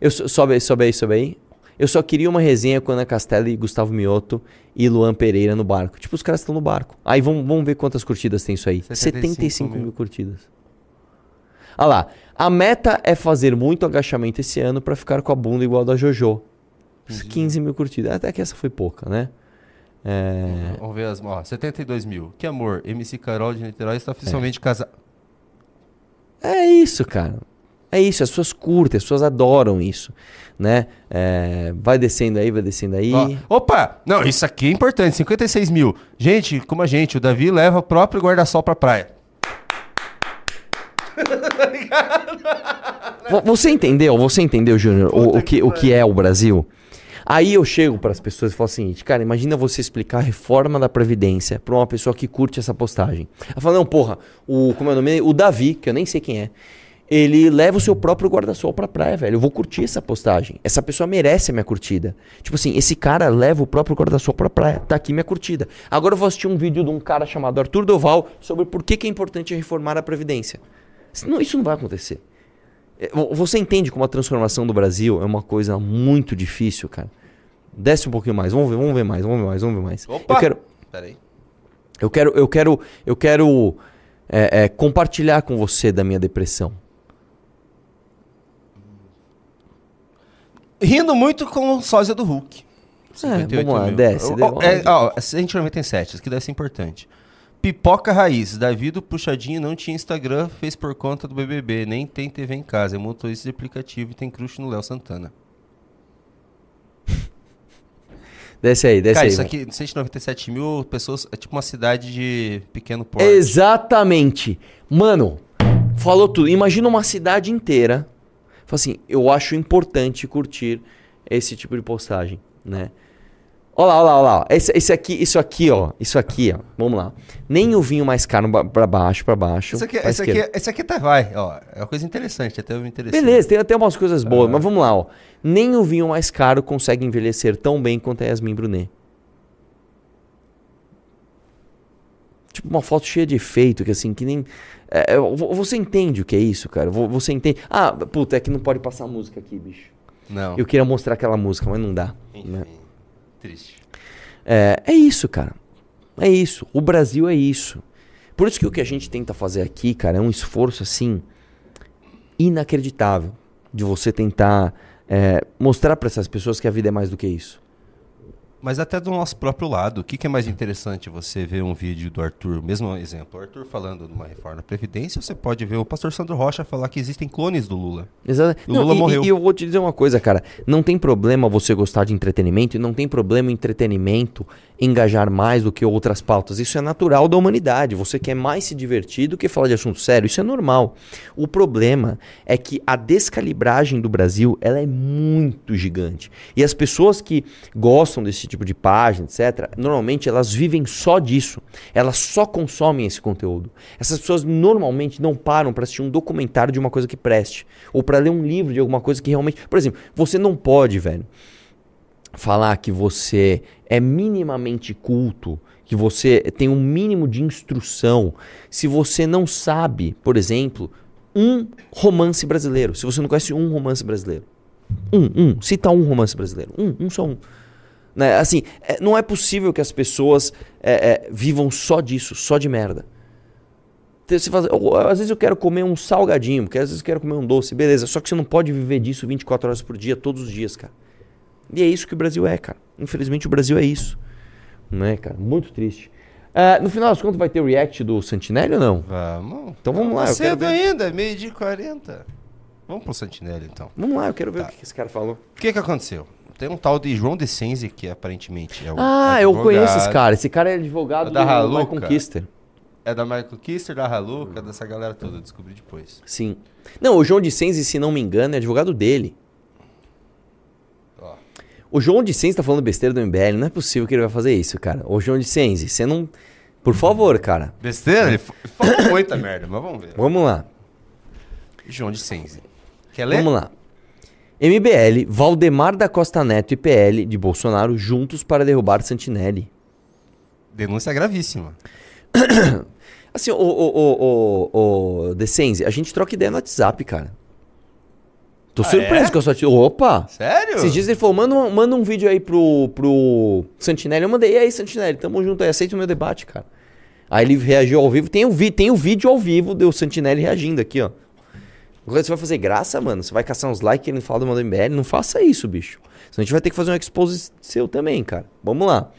Eu, so- sobe aí, sobe aí, sobe aí. Eu só queria uma resenha com Ana Castela e Gustavo Mioto e Luan Pereira no barco. Tipo, os caras estão no barco. Aí vamos, vamos ver quantas curtidas tem isso aí. 75 75 mil, curtidas. Ah lá. A meta é fazer muito agachamento esse ano pra ficar com a bunda igual a da Jojo. 15 mil curtidas. Até que essa foi pouca, né? É... Vamos ver as. Ó, 72 mil. Que amor. MC Carol de Niterói está oficialmente casada. É isso, cara. É isso, as pessoas curtem, as pessoas adoram isso, né? É, vai descendo aí, vai descendo aí. Ó, opa! Não, isso aqui é importante. 56 mil. Gente, como a gente, o Davi leva o próprio guarda-sol pra praia. Vo- Você entendeu? Você entendeu, Júnior, o, o que, o que é o Brasil? Aí eu chego para as pessoas e falo o seguinte, cara, imagina você explicar a reforma da Previdência para uma pessoa que curte essa postagem. Ela fala, não, porra, o, como é o nome? O Davi, que eu nem sei quem é, ele leva o seu próprio guarda-sol pra praia, velho. Eu vou curtir essa postagem. Essa pessoa merece a minha curtida. Tipo assim, esse cara leva o próprio guarda-sol pra praia. Tá aqui minha curtida. Agora eu vou assistir um vídeo de um cara chamado Arthur Doval sobre por que, que é importante reformar a Previdência. Isso não, isso não vai acontecer. É, vo- Você entende como a transformação do Brasil é uma coisa muito difícil, cara? Desce um pouquinho mais, vamos ver, vamos ver mais, vamos ver mais, vamos ver mais. Opa! Eu quero, Peraí. eu quero, eu quero, eu quero é, é, compartilhar com você da minha depressão. Rindo muito com o sósia do Hulk. É, vamos lá, mil. desce, Ó, ó, é, ó, 197, isso aqui deve ser importante. Pipoca Raiz. Davi do Puxadinho não tinha Instagram, fez por conta do BBB. Nem tem TV em casa. É motorista de aplicativo e tem crush no Léo Santana. Desce aí, desce Cara, aí. isso aqui, 197 mil pessoas, é tipo uma cidade de pequeno porte. Exatamente. Mano, falou tudo. Imagina uma cidade inteira. Assim, eu acho importante curtir esse tipo de postagem, né? Olha lá, olha lá, olha lá. Esse, esse aqui, isso aqui, ó. Isso aqui, ó. Vamos lá. Nem o vinho mais caro pra baixo, pra baixo. Esse aqui, esse, aqui, esse aqui tá, vai, ó. É uma coisa interessante, até me interessante. Beleza, tem até umas coisas boas, mas vamos lá, ó. Nem o vinho mais caro consegue envelhecer tão bem quanto a Yasmin Brunet. Tipo, uma foto cheia de efeito, que assim, que nem. é, é, vo- você entende o que é isso, cara? Vo- Você entende. Ah, puta, é que não pode passar música aqui, bicho. Não. Eu queria mostrar aquela música, mas não dá. Enfim, né? triste. É, é isso, cara. É isso. O Brasil é isso. Por isso que o que a gente tenta fazer aqui, cara, é um esforço assim inacreditável de você tentar é, mostrar para essas pessoas que a vida é mais do que isso. Mas até do nosso próprio lado, o que, que é mais interessante você ver um vídeo do Arthur, mesmo exemplo, o Arthur falando de uma reforma da Previdência, você pode ver o pastor Sandro Rocha falar que existem clones do Lula. Exato. O Lula e, morreu. E, e eu vou te dizer uma coisa, cara. Não tem problema você gostar de entretenimento e não tem problema o entretenimento engajar mais do que outras pautas. Isso é natural da humanidade. Você quer mais se divertir do que falar de assunto sério. Isso é normal. O problema é que a descalibragem do Brasil ela é muito gigante. E as pessoas que gostam desse tipo de página, etc., normalmente elas vivem só disso. Elas só consomem esse conteúdo. Essas pessoas normalmente não param para assistir um documentário de uma coisa que preste. Ou para ler um livro de alguma coisa que realmente. Por exemplo, você não pode, velho, falar que você é minimamente culto, que você tem um mínimo de instrução, se você não sabe, por exemplo, um romance brasileiro. Se você não conhece um romance brasileiro. Um, um. Cita um romance brasileiro. Um, um só um. Né? Assim, é- não é possível que as pessoas é, é, vivam só disso, só de merda. Então, Você às vezes eu quero comer um salgadinho, porque às vezes eu quero comer um doce, beleza. Só que você não pode viver disso 24 horas por dia, todos os dias, cara. E é isso que o Brasil é, cara. Infelizmente o Brasil é isso. Não é, cara? Muito triste. Ah, no final das contas vai ter o react do Santinelli ou não? Vamos. Então vamos lá, eu quero Cedo ainda, meio dia e 40. Vamos pro Sentinela então. Vamos lá, eu quero ver Tá. o que esse cara falou. O que que aconteceu? Tem um tal de João Decenzi, que aparentemente é o Ah, eu advogado. conheço esse cara. Esse cara é advogado Da do. Michael Kister. É da Michael Kister, da Haluca, dessa galera toda, eu descobri depois. Sim. Não, o João de Senzi, se não me engano, é advogado dele. O João de Sense tá falando besteira do MBL. Não é possível que ele vai fazer isso, cara. Ô, João de Sense, você não. Por favor, cara. Besteira? Ele falou muita merda, mas vamos ver. Vamos lá. João de Sense. Quer ler? Vamos lá. MBL, Valdemar da Costa Neto e PL de Bolsonaro juntos para derrubar Santinelli. Denúncia gravíssima. Assim, o, o, o, o, o Decenzi, a gente troca ideia no WhatsApp, cara. Tô Ah, surpreso é? com a sua... Opa! Sério? Esses dias ele falou, manda um, manda um vídeo aí pro, pro Santinelli. Eu mandei, e aí, Santinelli, tamo junto aí, aceita o meu debate, cara. Aí ele reagiu ao vivo. Tem o, vi, tem o vídeo ao vivo do Santinelli reagindo aqui, ó. Agora você vai fazer graça, mano? Você vai caçar uns likes querendo falar do MBL? Não faça isso, bicho. Senão a gente vai ter que fazer um expose seu também, cara. Vamos lá.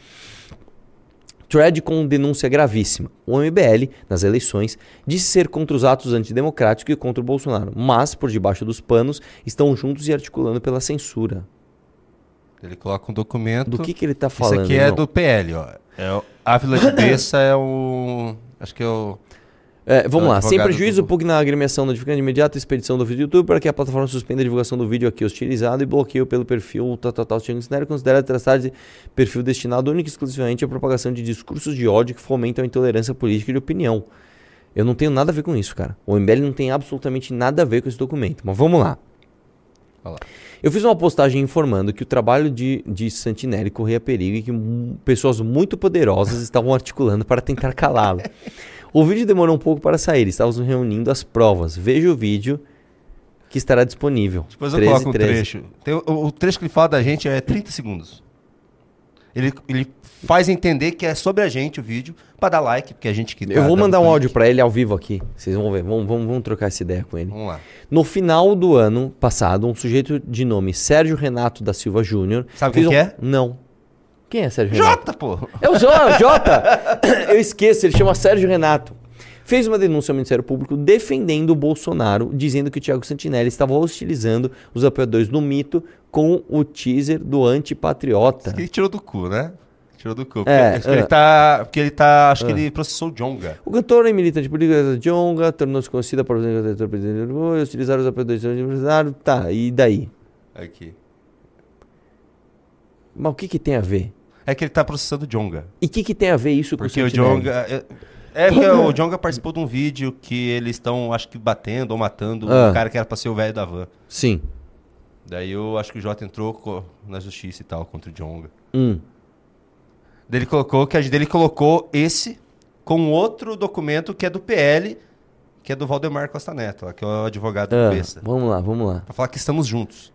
Thread com denúncia gravíssima. O MBL, nas eleições, disse ser contra os atos antidemocráticos e contra o Bolsonaro, mas, por debaixo dos panos, estão juntos e articulando pela censura. Ele coloca um documento. Do que, que ele tá falando? Isso aqui é irmão? do PL, ó. É Ávila de Bessa é o. Acho que é o. É, vamos do lá. Sem prejuízo, pugna a agremiação notificando de imediato a expedição do vídeo do YouTube para que a plataforma suspenda a divulgação do vídeo aqui hostilizado e bloqueio pelo perfil tal, tal, tal. Considera tratar de perfil destinado única e exclusivamente à propagação de discursos de ódio que fomentam a intolerância política e de opinião. Eu não tenho nada a ver com isso, cara. O MBL não tem absolutamente nada a ver com esse documento. Mas vamos lá. Olha lá. Eu fiz uma postagem informando que o trabalho de, de Santinelli corria perigo e que pessoas muito poderosas estavam articulando para tentar calá-lo. O vídeo demorou um pouco para sair, estávamos reunindo as provas. Veja o vídeo que estará disponível. Depois eu 13, coloco um 13. trecho. Tem o, o trecho que ele fala da gente é 30 segundos. Ele, ele faz entender que é sobre a gente o vídeo, pra dar like, porque a gente que. tá Eu vou dando mandar um áudio para ele ao vivo aqui. Vocês vão ver. Vamos, vamos, vamos trocar essa ideia com ele. Vamos lá. No final do ano passado, um sujeito de nome Sérgio Renato da Silva Júnior. Sabe quem um- que é? Não. Quem é Sérgio Renato? Jota, pô! É o Jota! Eu esqueço, ele chama Sérgio Renato. Fez uma denúncia ao Ministério Público defendendo o Bolsonaro, dizendo que o Thiago Santinelli estava hostilizando os apoiadores do mito com o teaser do antipatriota. Isso que ele tirou do cu, né? Tirou do cu. Porque, É, acho que é. ele tá. Porque ele tá. Acho que ele processou o Jonga. O cantor e militante político da Jonga tornou-se conhecida por o presidente do utilizar os apoiadores do Bolsonaro. Tá, e daí? Aqui. Mas o que, que tem a ver? É que ele tá processando o Jonga. E o que, que tem a ver isso com Porque o? Jonga. É, é porque o Jonga participou de um vídeo que eles estão, acho que, batendo ou matando Ah. um cara que era pra ser o velho da van. Sim. Daí eu acho que o Jota entrou na justiça e tal contra o Jonga. Hum. Daí ele colocou que a dele colocou esse com outro documento que é do PL, que é do Valdemar Costa Neto, que é o advogado Ah, do Besta. vamos lá, vamos lá. Pra falar que estamos juntos.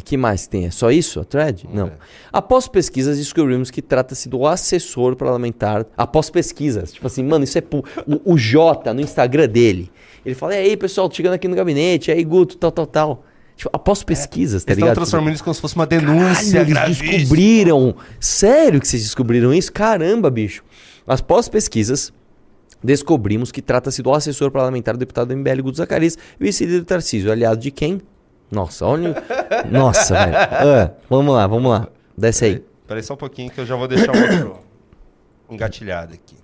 E que mais tem? É só isso? A thread? Não. ver. Após pesquisas, descobrimos que trata-se do assessor parlamentar. Após pesquisas. Tipo assim, mano, isso é. Pu... O, o Jota no Instagram dele. Ele fala: e aí, pessoal, tô chegando aqui no gabinete, e aí, Guto, tal, tal, tal. Tipo, após pesquisas, tá Eles estão ligado? transformando isso como se fosse uma Caralho, denúncia eles gravíssima. descobriram. Sério que vocês descobriram isso? Caramba, bicho. Após pesquisas, descobrimos que trata-se do assessor parlamentar do deputado MBL Guto Zacarias, vice-líder Tarcísio, aliado de quem? Nossa, olha. o- Nossa, velho. Ah, vamos lá, vamos lá. Desce aí. Peraí só um pouquinho que eu já vou deixar um outro engatilhado aqui.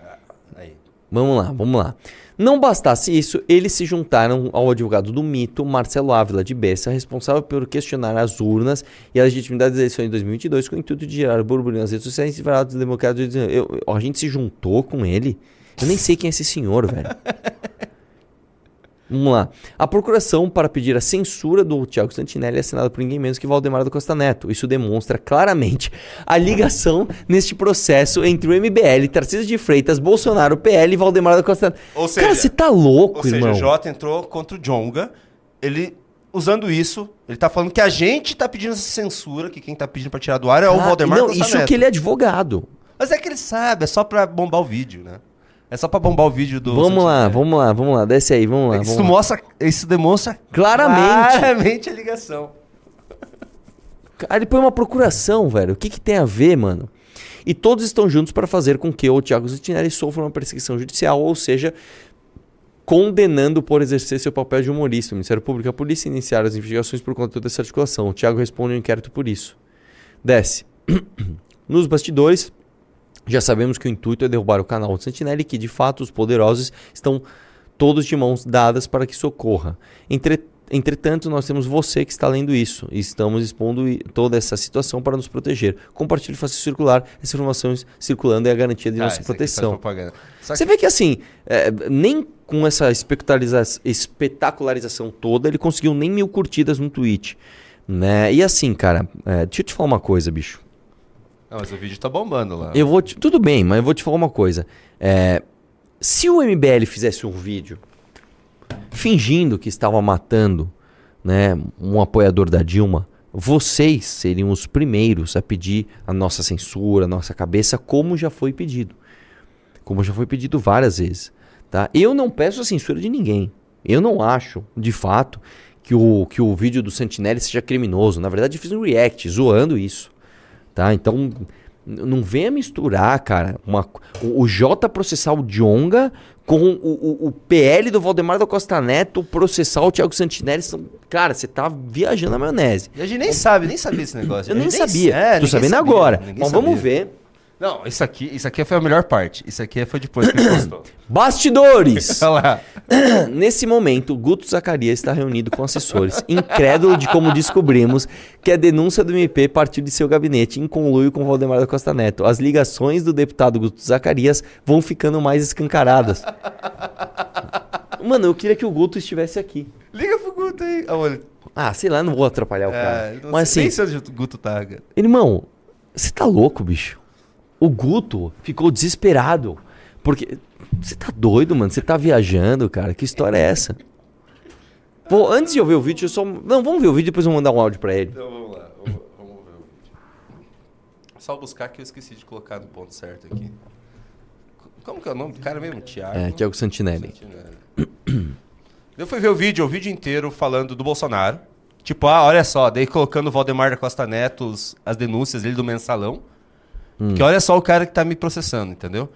Ah, Aí. Vamos lá, vamos lá. Não bastasse isso, eles se juntaram ao advogado do mito, Marcelo Ávila de Bessa, responsável por questionar as urnas e a legitimidade das eleições de 2022 com o intuito de gerar burburinho nas redes sociais e variados democratas. Eu, eu- a gente se juntou com ele. Eu nem sei quem é esse senhor, velho. Vamos lá. A procuração para pedir a censura do Tiago Santinelli é assinada por ninguém menos que Valdemar da Costa Neto. Isso demonstra claramente a ligação neste processo entre o MBL, Tarcísio de Freitas, Bolsonaro, PL e Valdemar da Costa Neto. Ou Cara, seja- você tá louco, Ou seja, irmão. o Jota entrou contra o Jonga. Ele, usando isso, ele tá falando que a gente tá pedindo essa censura, que quem tá pedindo pra tirar do ar é o Ah, Valdemar não, Costa isso Neto. que ele é advogado. Mas é que ele sabe, é só pra bombar o vídeo, né? É só pra bombar o vídeo do. Vamos lá, vamos lá, vamos lá. Desce aí, vamos lá. Isso vamos lá. mostra, isso demonstra Claramente. claramente a ligação. Cara, ele põe uma procuração, velho. O que, que tem a ver, mano? E todos estão juntos para fazer com que o Thiago Santinelli sofra uma perseguição judicial, ou seja, condenando por exercer seu papel de humorista. O Ministério Público e a polícia iniciaram as investigações por conta dessa articulação. O Thiago responde ao inquérito por isso. Desce. Nos bastidores, já sabemos que o intuito é derrubar o canal de Santinelli e que, de fato, os poderosos estão todos de mãos dadas para que socorra. Entre- Entretanto, nós temos você que está lendo isso e estamos expondo toda essa situação para nos proteger. Compartilhe faça circular. Essa informação circulando é a garantia de Ah, nossa proteção. Você que- vê que assim, é, nem com essa espetacularização toda, ele conseguiu nem mil curtidas no tweet. Né? E assim, cara, é, deixa eu te falar uma coisa, bicho. Não, mas o vídeo tá bombando lá. Eu vou te- tudo bem, mas eu vou te falar uma coisa. É, se o MBL fizesse um vídeo fingindo que estava matando né, um apoiador da Dilma, vocês seriam os primeiros a pedir a nossa censura, a nossa cabeça, como já foi pedido. Como já foi pedido várias vezes. Tá? Eu não peço a censura de ninguém. Eu não acho, de fato, que o, que o vídeo do Sentinelle seja criminoso. Na verdade, eu fiz um react zoando isso. Tá? Então, não venha misturar, cara, uma, o, o J processar o Djonga com o, o, o PL do Valdemar da Costa Neto processar o Thiago Santinelli. São- Cara, você tá viajando na maionese. E a gente nem sabe, nem sabia esse negócio. Eu nem sabia. é, Tô sabendo sabia, agora. Mas vamos sabia. ver. Não, isso aqui, isso aqui foi a melhor parte. Isso aqui foi depois que ele postou. Bastidores! Olha lá. Nesse momento, Guto Zacarias está reunido com assessores, incrédulo de como descobrimos que a denúncia do MP partiu de seu gabinete em conluio com Valdemar da Costa Neto. As ligações do deputado Guto Zacarias vão ficando mais escancaradas. Mano, eu queria que o Guto estivesse aqui. Liga pro Guto aí. Ah. Ah, sei lá, não vou atrapalhar o É, cara. Mas assim, nem onde o Guto tá, cara. irmão, você tá louco, bicho? O Guto ficou desesperado. Porque. Você tá doido, mano? Você tá viajando, cara? Que história é essa? Pô, antes de eu ver o vídeo, eu só. Não, vamos ver o vídeo e depois eu vou mandar um áudio pra ele. Então vamos lá, vamos, vamos ver o vídeo. Só buscar que eu esqueci de colocar no ponto certo aqui. Como que é o nome do cara mesmo? Thiago? É, Thiago Santinelli. Santinelli. Eu fui ver o vídeo, o vídeo inteiro falando do Bolsonaro. Tipo, ah, olha só, daí colocando o Valdemar da Costa Neto, as denúncias dele do mensalão. Hum. Que olha só o cara que tá me processando, entendeu?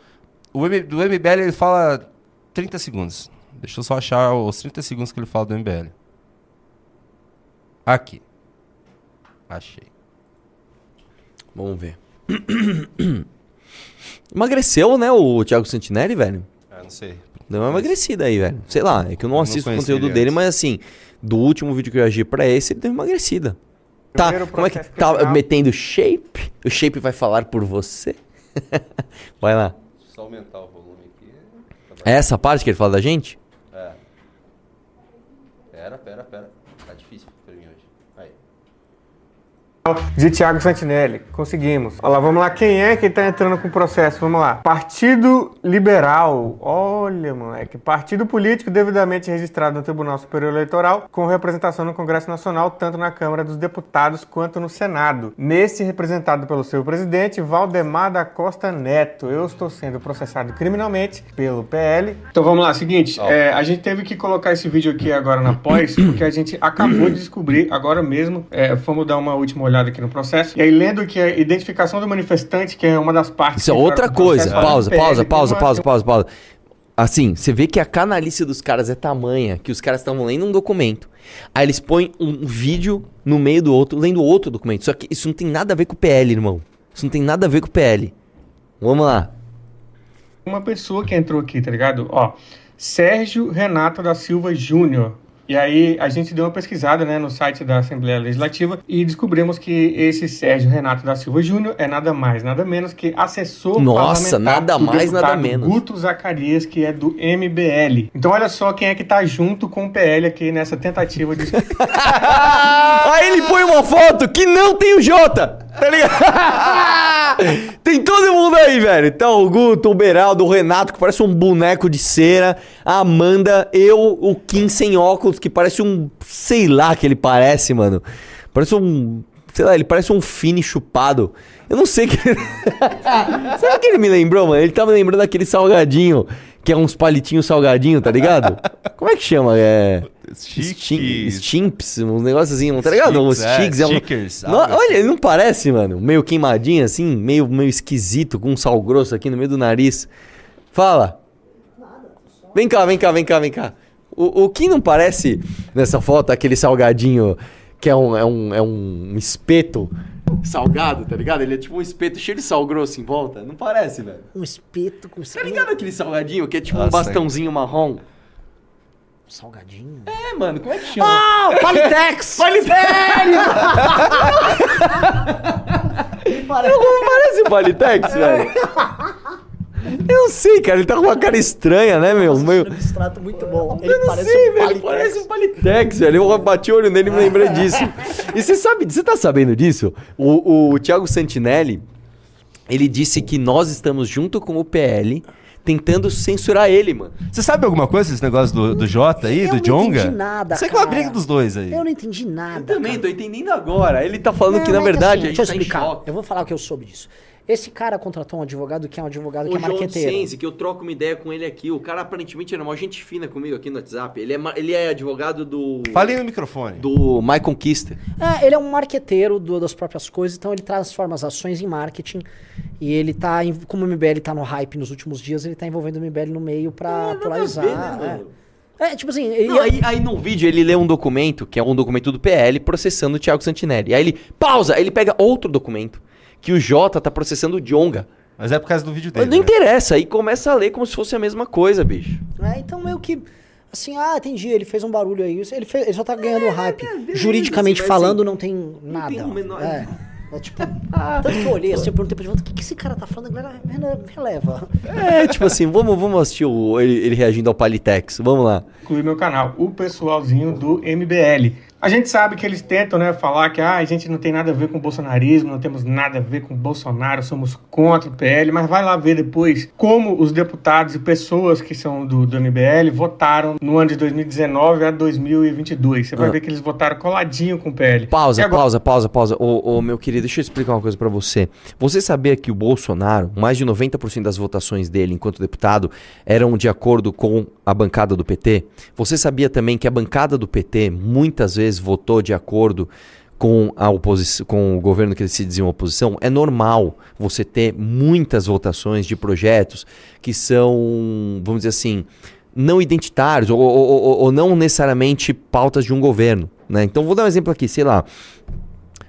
O M, do MBL ele fala 30 segundos. Deixa eu só achar os 30 segundos que ele fala do MBL. Aqui. Achei. Vamos ver. Emagreceu, né, o Thiago Santinelli, velho? Ah, não sei. Deu uma emagrecida aí, velho. Sei lá, é que eu não não assisto o conheci conteúdo ele dele, antes. mas assim, do último vídeo que eu agi pra esse, ele deu uma emagrecida. Tá, como é que tá criminal. metendo shape? O shape vai falar por você? vai lá. Só aumentar o volume aqui. É essa parte que ele fala da gente? É. Pera, pera, pera. Tá difícil pra mim hoje. Aí. De Thiago Santinelli. Conseguimos. Olha lá, vamos lá. Quem é que tá entrando com o processo? Vamos lá. Partido Liberal. Olha, moleque. Partido político devidamente registrado no Tribunal Superior Eleitoral, com representação no Congresso Nacional, tanto na Câmara dos Deputados quanto no Senado. Nesse representado pelo seu presidente, Valdemar da Costa Neto. Eu estou sendo processado criminalmente pelo PL. Então vamos lá, seguinte, é, a gente teve que colocar esse vídeo aqui agora na pós, porque a gente acabou de descobrir agora mesmo, é, fomos dar uma última olhada aqui no processo, e aí lendo que a identificação do manifestante, que é uma das partes... Isso é outra coisa. Pausa, PL, pausa, pausa, uma- pausa, pausa, pausa. Assim, você vê que a canalice dos caras é tamanha que os caras estavam lendo um documento. Aí eles põem um vídeo no meio do outro, lendo outro documento. Só que isso não tem nada a ver com o PL, irmão. Isso não tem nada a ver com o PL. Vamos lá. uma pessoa que entrou aqui, tá ligado? Ó, Sérgio Renato da Silva Júnior. E aí a gente deu uma pesquisada, né, no site da Assembleia Legislativa e descobrimos que esse Sérgio Renato da Silva Júnior é nada mais, nada menos que assessor Nossa, nada do mais, nada menos. Guto Zacarias, que é do MBL. Então olha só quem é que tá junto com o PL aqui nessa tentativa de Aí ele põe uma foto que não tem o Jota, tá ligado? tem todo mundo aí, velho. Então, o Guto, o Beraldo, o Renato, que parece um boneco de cera. A Amanda, eu, o Kim sem óculos, que parece um. Sei lá que ele parece, mano. Parece um. Sei lá, ele parece um fine chupado. Eu não sei que. Sabe o que ele me lembrou, mano? Ele tá me lembrando daquele salgadinho, que é uns palitinhos salgadinho, tá ligado? Como é que chama? É. Stim- Stimps, uns negócios assim, tá ligado? Os Sticks, é. É um... stickers, No- algo olha, ele não parece, mano? Meio queimadinho assim, meio, meio esquisito, com um sal grosso aqui no meio do nariz. Fala. Vem cá, vem cá, vem cá, vem cá. O, o que não parece nessa foto aquele salgadinho que é um, é um, é um espeto salgado, tá ligado? Ele é tipo um espeto cheio de sal grosso em volta. Não parece, velho? Um espeto com Tá ligado aquele salgadinho que é tipo um Nossa, bastãozinho marrom? Salgadinho? É, mano, como é que chama? Ah, o Palitex! Não parece o Palitex, velho? Eu não sei, cara. Ele tá com uma cara estranha, né, meu? Nossa, abstrato muito bom. Ele Eu não parece sei, um velho. Palitex. Parece um Palitex, velho. Eu bati o olho nele e me lembrei disso. E você sabe, você tá sabendo disso? O, o Thiago Santinelli, ele disse que nós estamos junto com o PL tentando censurar ele, mano. Você sabe alguma coisa desse negócio do, do Jota aí, Eu do não Jonga? entendi nada, Sei que é uma briga dos dois aí. Eu não entendi nada. Também, cara. tô entendendo agora. Ele tá falando Não, que, na é verdade, assim, a gente deixa eu tá explicar. Eu vou falar o que eu soube disso. Esse cara contratou um advogado que é um advogado que O é João marqueteiro. Sense, que eu troco uma ideia com ele aqui. O cara aparentemente era uma gente fina comigo aqui no WhatsApp. Ele é, ele é advogado do. Fale aí no microfone. Do My Conquista. É, ele é um marqueteiro do- das próprias coisas, então ele transforma as ações em marketing. E ele tá, em- como o MBL tá no hype nos últimos dias, ele tá envolvendo o MBL no meio pra polarizar. ver, né, é. mano? É, tipo assim, Não, aí, aí no vídeo ele lê um documento, que é um documento do PL, processando o Thiago Santinelli. Aí ele pausa, aí ele pega outro documento, que o Jota tá processando o Jonga. Mas é por causa do vídeo dele. Não né? interessa, aí começa a ler como se fosse a mesma coisa, bicho. É, então meio que. Assim, ah, entendi, ele fez um barulho aí. Ele, fez- ele só tá ganhando hype. Juridicamente assim, mas falando, assim, não tem nada. tem o menor- É. É tipo. tanto que eu olhei assim, eu perguntei pra ele, o que, que esse cara tá falando? A galera rele- releva. É, tipo assim, vamos, vamos assistir o- ele, ele reagindo ao Palitex. Vamos lá. incluir meu canal, o pessoalzinho do MBL. A gente sabe que eles tentam, né, falar que ah, a gente não tem nada a ver com o bolsonarismo, não temos nada a ver com o Bolsonaro, somos contra o PL, mas vai lá ver depois como os deputados e pessoas que são do, do MBL votaram no ano de 2019 a 2022. Você vai Ah. ver que eles votaram coladinho com o PL. Pausa, agora- pausa, pausa, pausa. Ô, ô, meu querido, deixa eu explicar uma coisa pra você. Você sabia que o Bolsonaro, mais de 90% das votações dele enquanto deputado eram de acordo com a bancada do PT? Você sabia também que a bancada do PT muitas vezes votou de acordo com a oposição, com o governo que se diziam oposição? É normal você ter muitas votações de projetos que são, vamos dizer assim, não identitários ou, ou- ou- ou não necessariamente pautas de um governo. Né? Então vou dar um exemplo aqui, sei lá.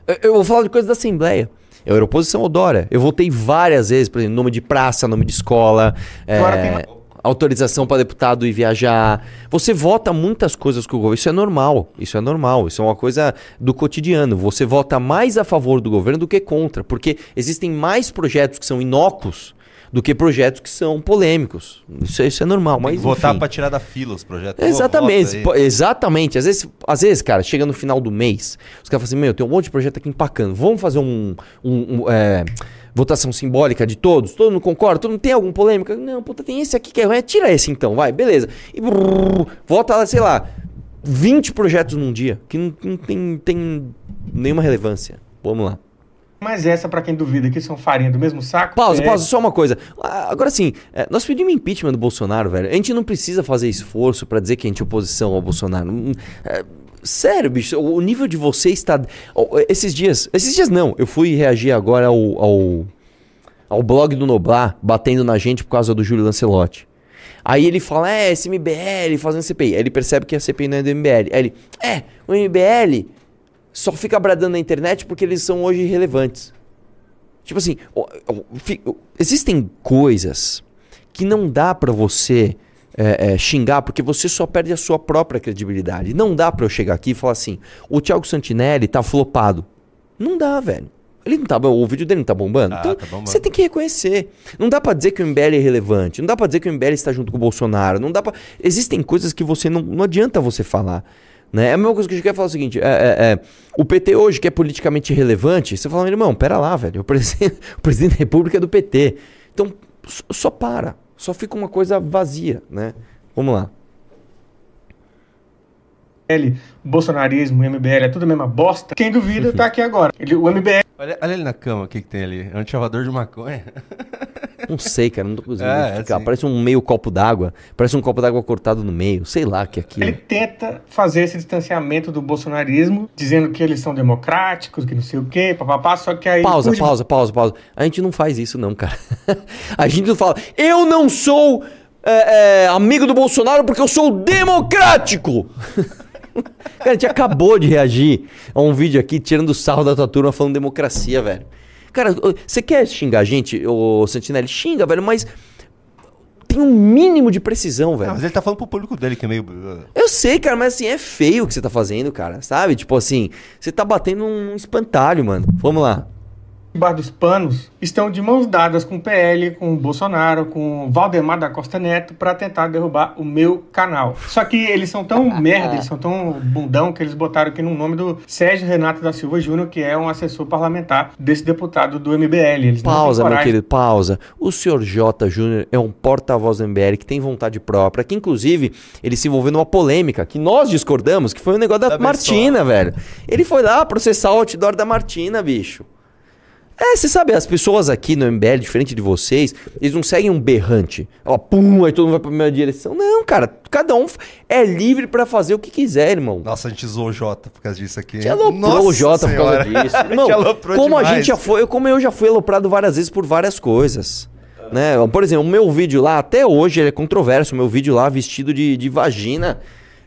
Eu, eu vou falar de coisa da Assembleia. Eu era oposição ao Dória. Eu votei várias vezes, por exemplo, nome de praça, nome de escola, Agora é, tem uma- autorização para deputado ir viajar. Você vota muitas coisas com o governo. Isso é normal. Isso é normal. Isso é uma coisa do cotidiano. Você vota mais a favor do governo do que contra. Porque existem mais projetos que são inócuos do que projetos que são polêmicos. Isso, é- isso é normal. Mas, Votar pra tirar da fila os projetos. Exatamente, pô, exatamente. Às vezes, às vezes, cara, chega no final do mês, os caras falam assim, meu, tem um monte de projeto aqui empacando. Vamos fazer um, um- um, é, votação simbólica de todos? Todo mundo concorda? Todo mundo tem alguma polêmica? Não, puta, tem esse aqui que é ruim. Tira esse então, vai, beleza. E brrr, vota, sei lá, 20 projetos num dia, que não, não tem, tem nenhuma relevância. Vamos lá. Mas essa, pra quem duvida que são farinha do mesmo saco. Pausa, é- pausa, só uma coisa. Ah, Agora sim, é, nós pedimos impeachment do Bolsonaro, velho. A gente não precisa fazer esforço pra dizer que a gente é oposição ao Bolsonaro. Hum, é, sério, bicho, o nível de você está. ó, Esses dias. Esses dias não, eu fui reagir agora ao, ao, ao blog do Noblar, batendo na gente por causa do Júlio Lancelotti. Aí ele fala, é, esse MBL fazendo CPI. Aí ele percebe que a CPI não é do MBL. Aí ele, é, o MBL só fica bradando na internet porque eles são hoje irrelevantes. Tipo assim, existem coisas que não dá pra você é, é, xingar porque você só perde a sua própria credibilidade. Não dá pra eu chegar aqui e falar assim: o Thiago Santinelli tá flopado. Não dá, velho. Ele não tá, bom, o vídeo dele não tá bombando. Ah, então, tá bombando. você tem que reconhecer. Não dá pra dizer que o MBL é irrelevante. Não dá pra dizer que o MBL está junto com o Bolsonaro. Não dá para. Existem coisas que você não, não adianta você falar. Né? É a mesma coisa que a gente quer falar o seguinte: é, é, é, o PT hoje, que é politicamente relevante, você fala, irmão, pera lá, velho. O presidente, o presidente da República é do PT. Então, só para. Só fica uma coisa vazia, né? Vamos lá. MBL, bolsonarismo, MBL, é tudo a mesma bosta. Quem duvida tá aqui agora. Ele- o MBL Olha, olha ele na cama, o que, que tem ali? É um chavador de maconha. Não sei, cara, não tô conseguindo É, identificar. assim. Parece um meio copo d'água. Parece um copo d'água cortado no meio. Sei lá que é aquilo. Ele tenta fazer esse distanciamento do bolsonarismo, dizendo que eles são democráticos, que não sei o quê, papapá, só que aí... Pausa, pausa, pausa, pausa. A gente não faz isso, não, cara. a gente não fala, eu não sou é, é, amigo do Bolsonaro porque eu sou democrático. cara, a gente acabou de reagir a um vídeo aqui tirando sarro da tua turma falando democracia, velho. Cara, você quer xingar a gente, ô Santinelli? Xinga, velho, mas tem um mínimo de precisão, velho. Não, mas ele tá falando pro público dele que é meio. Eu sei, cara, mas assim, é feio o que você tá fazendo, cara. Sabe? Tipo assim, você tá batendo um espantalho, mano. Vamos lá. Bar dos Panos estão de mãos dadas com o PL, com o Bolsonaro, com o Valdemar da Costa Neto para tentar derrubar o meu canal. Só que eles são tão merda, eles são tão bundão que eles botaram aqui no nome do Sérgio Renato da Silva Júnior, que é um assessor parlamentar desse deputado do MBL. Eles Pausa, meu querido, pausa. O senhor J. Júnior é um porta-voz do MBL que tem vontade própria, que inclusive ele se envolveu numa polêmica que nós discordamos, que foi o negócio da, Da Martina, velho. Ele foi lá processar o outdoor da Martina, bicho. É, você sabe, as pessoas aqui no MBL, diferente de vocês, eles não seguem um berrante. Ó, pum, aí todo mundo vai pra minha direção. Não, cara, cada um é livre pra fazer o que quiser, irmão. Nossa, a gente zoou o Jota por causa disso aqui. Te aloprou o Jota por causa disso. A gente Irmão, como a demais. gente já foi, como eu já fui aloprado várias vezes por várias coisas. Né? Por exemplo, o meu vídeo lá, até hoje, ele é controverso. O meu vídeo lá, vestido de, de vagina.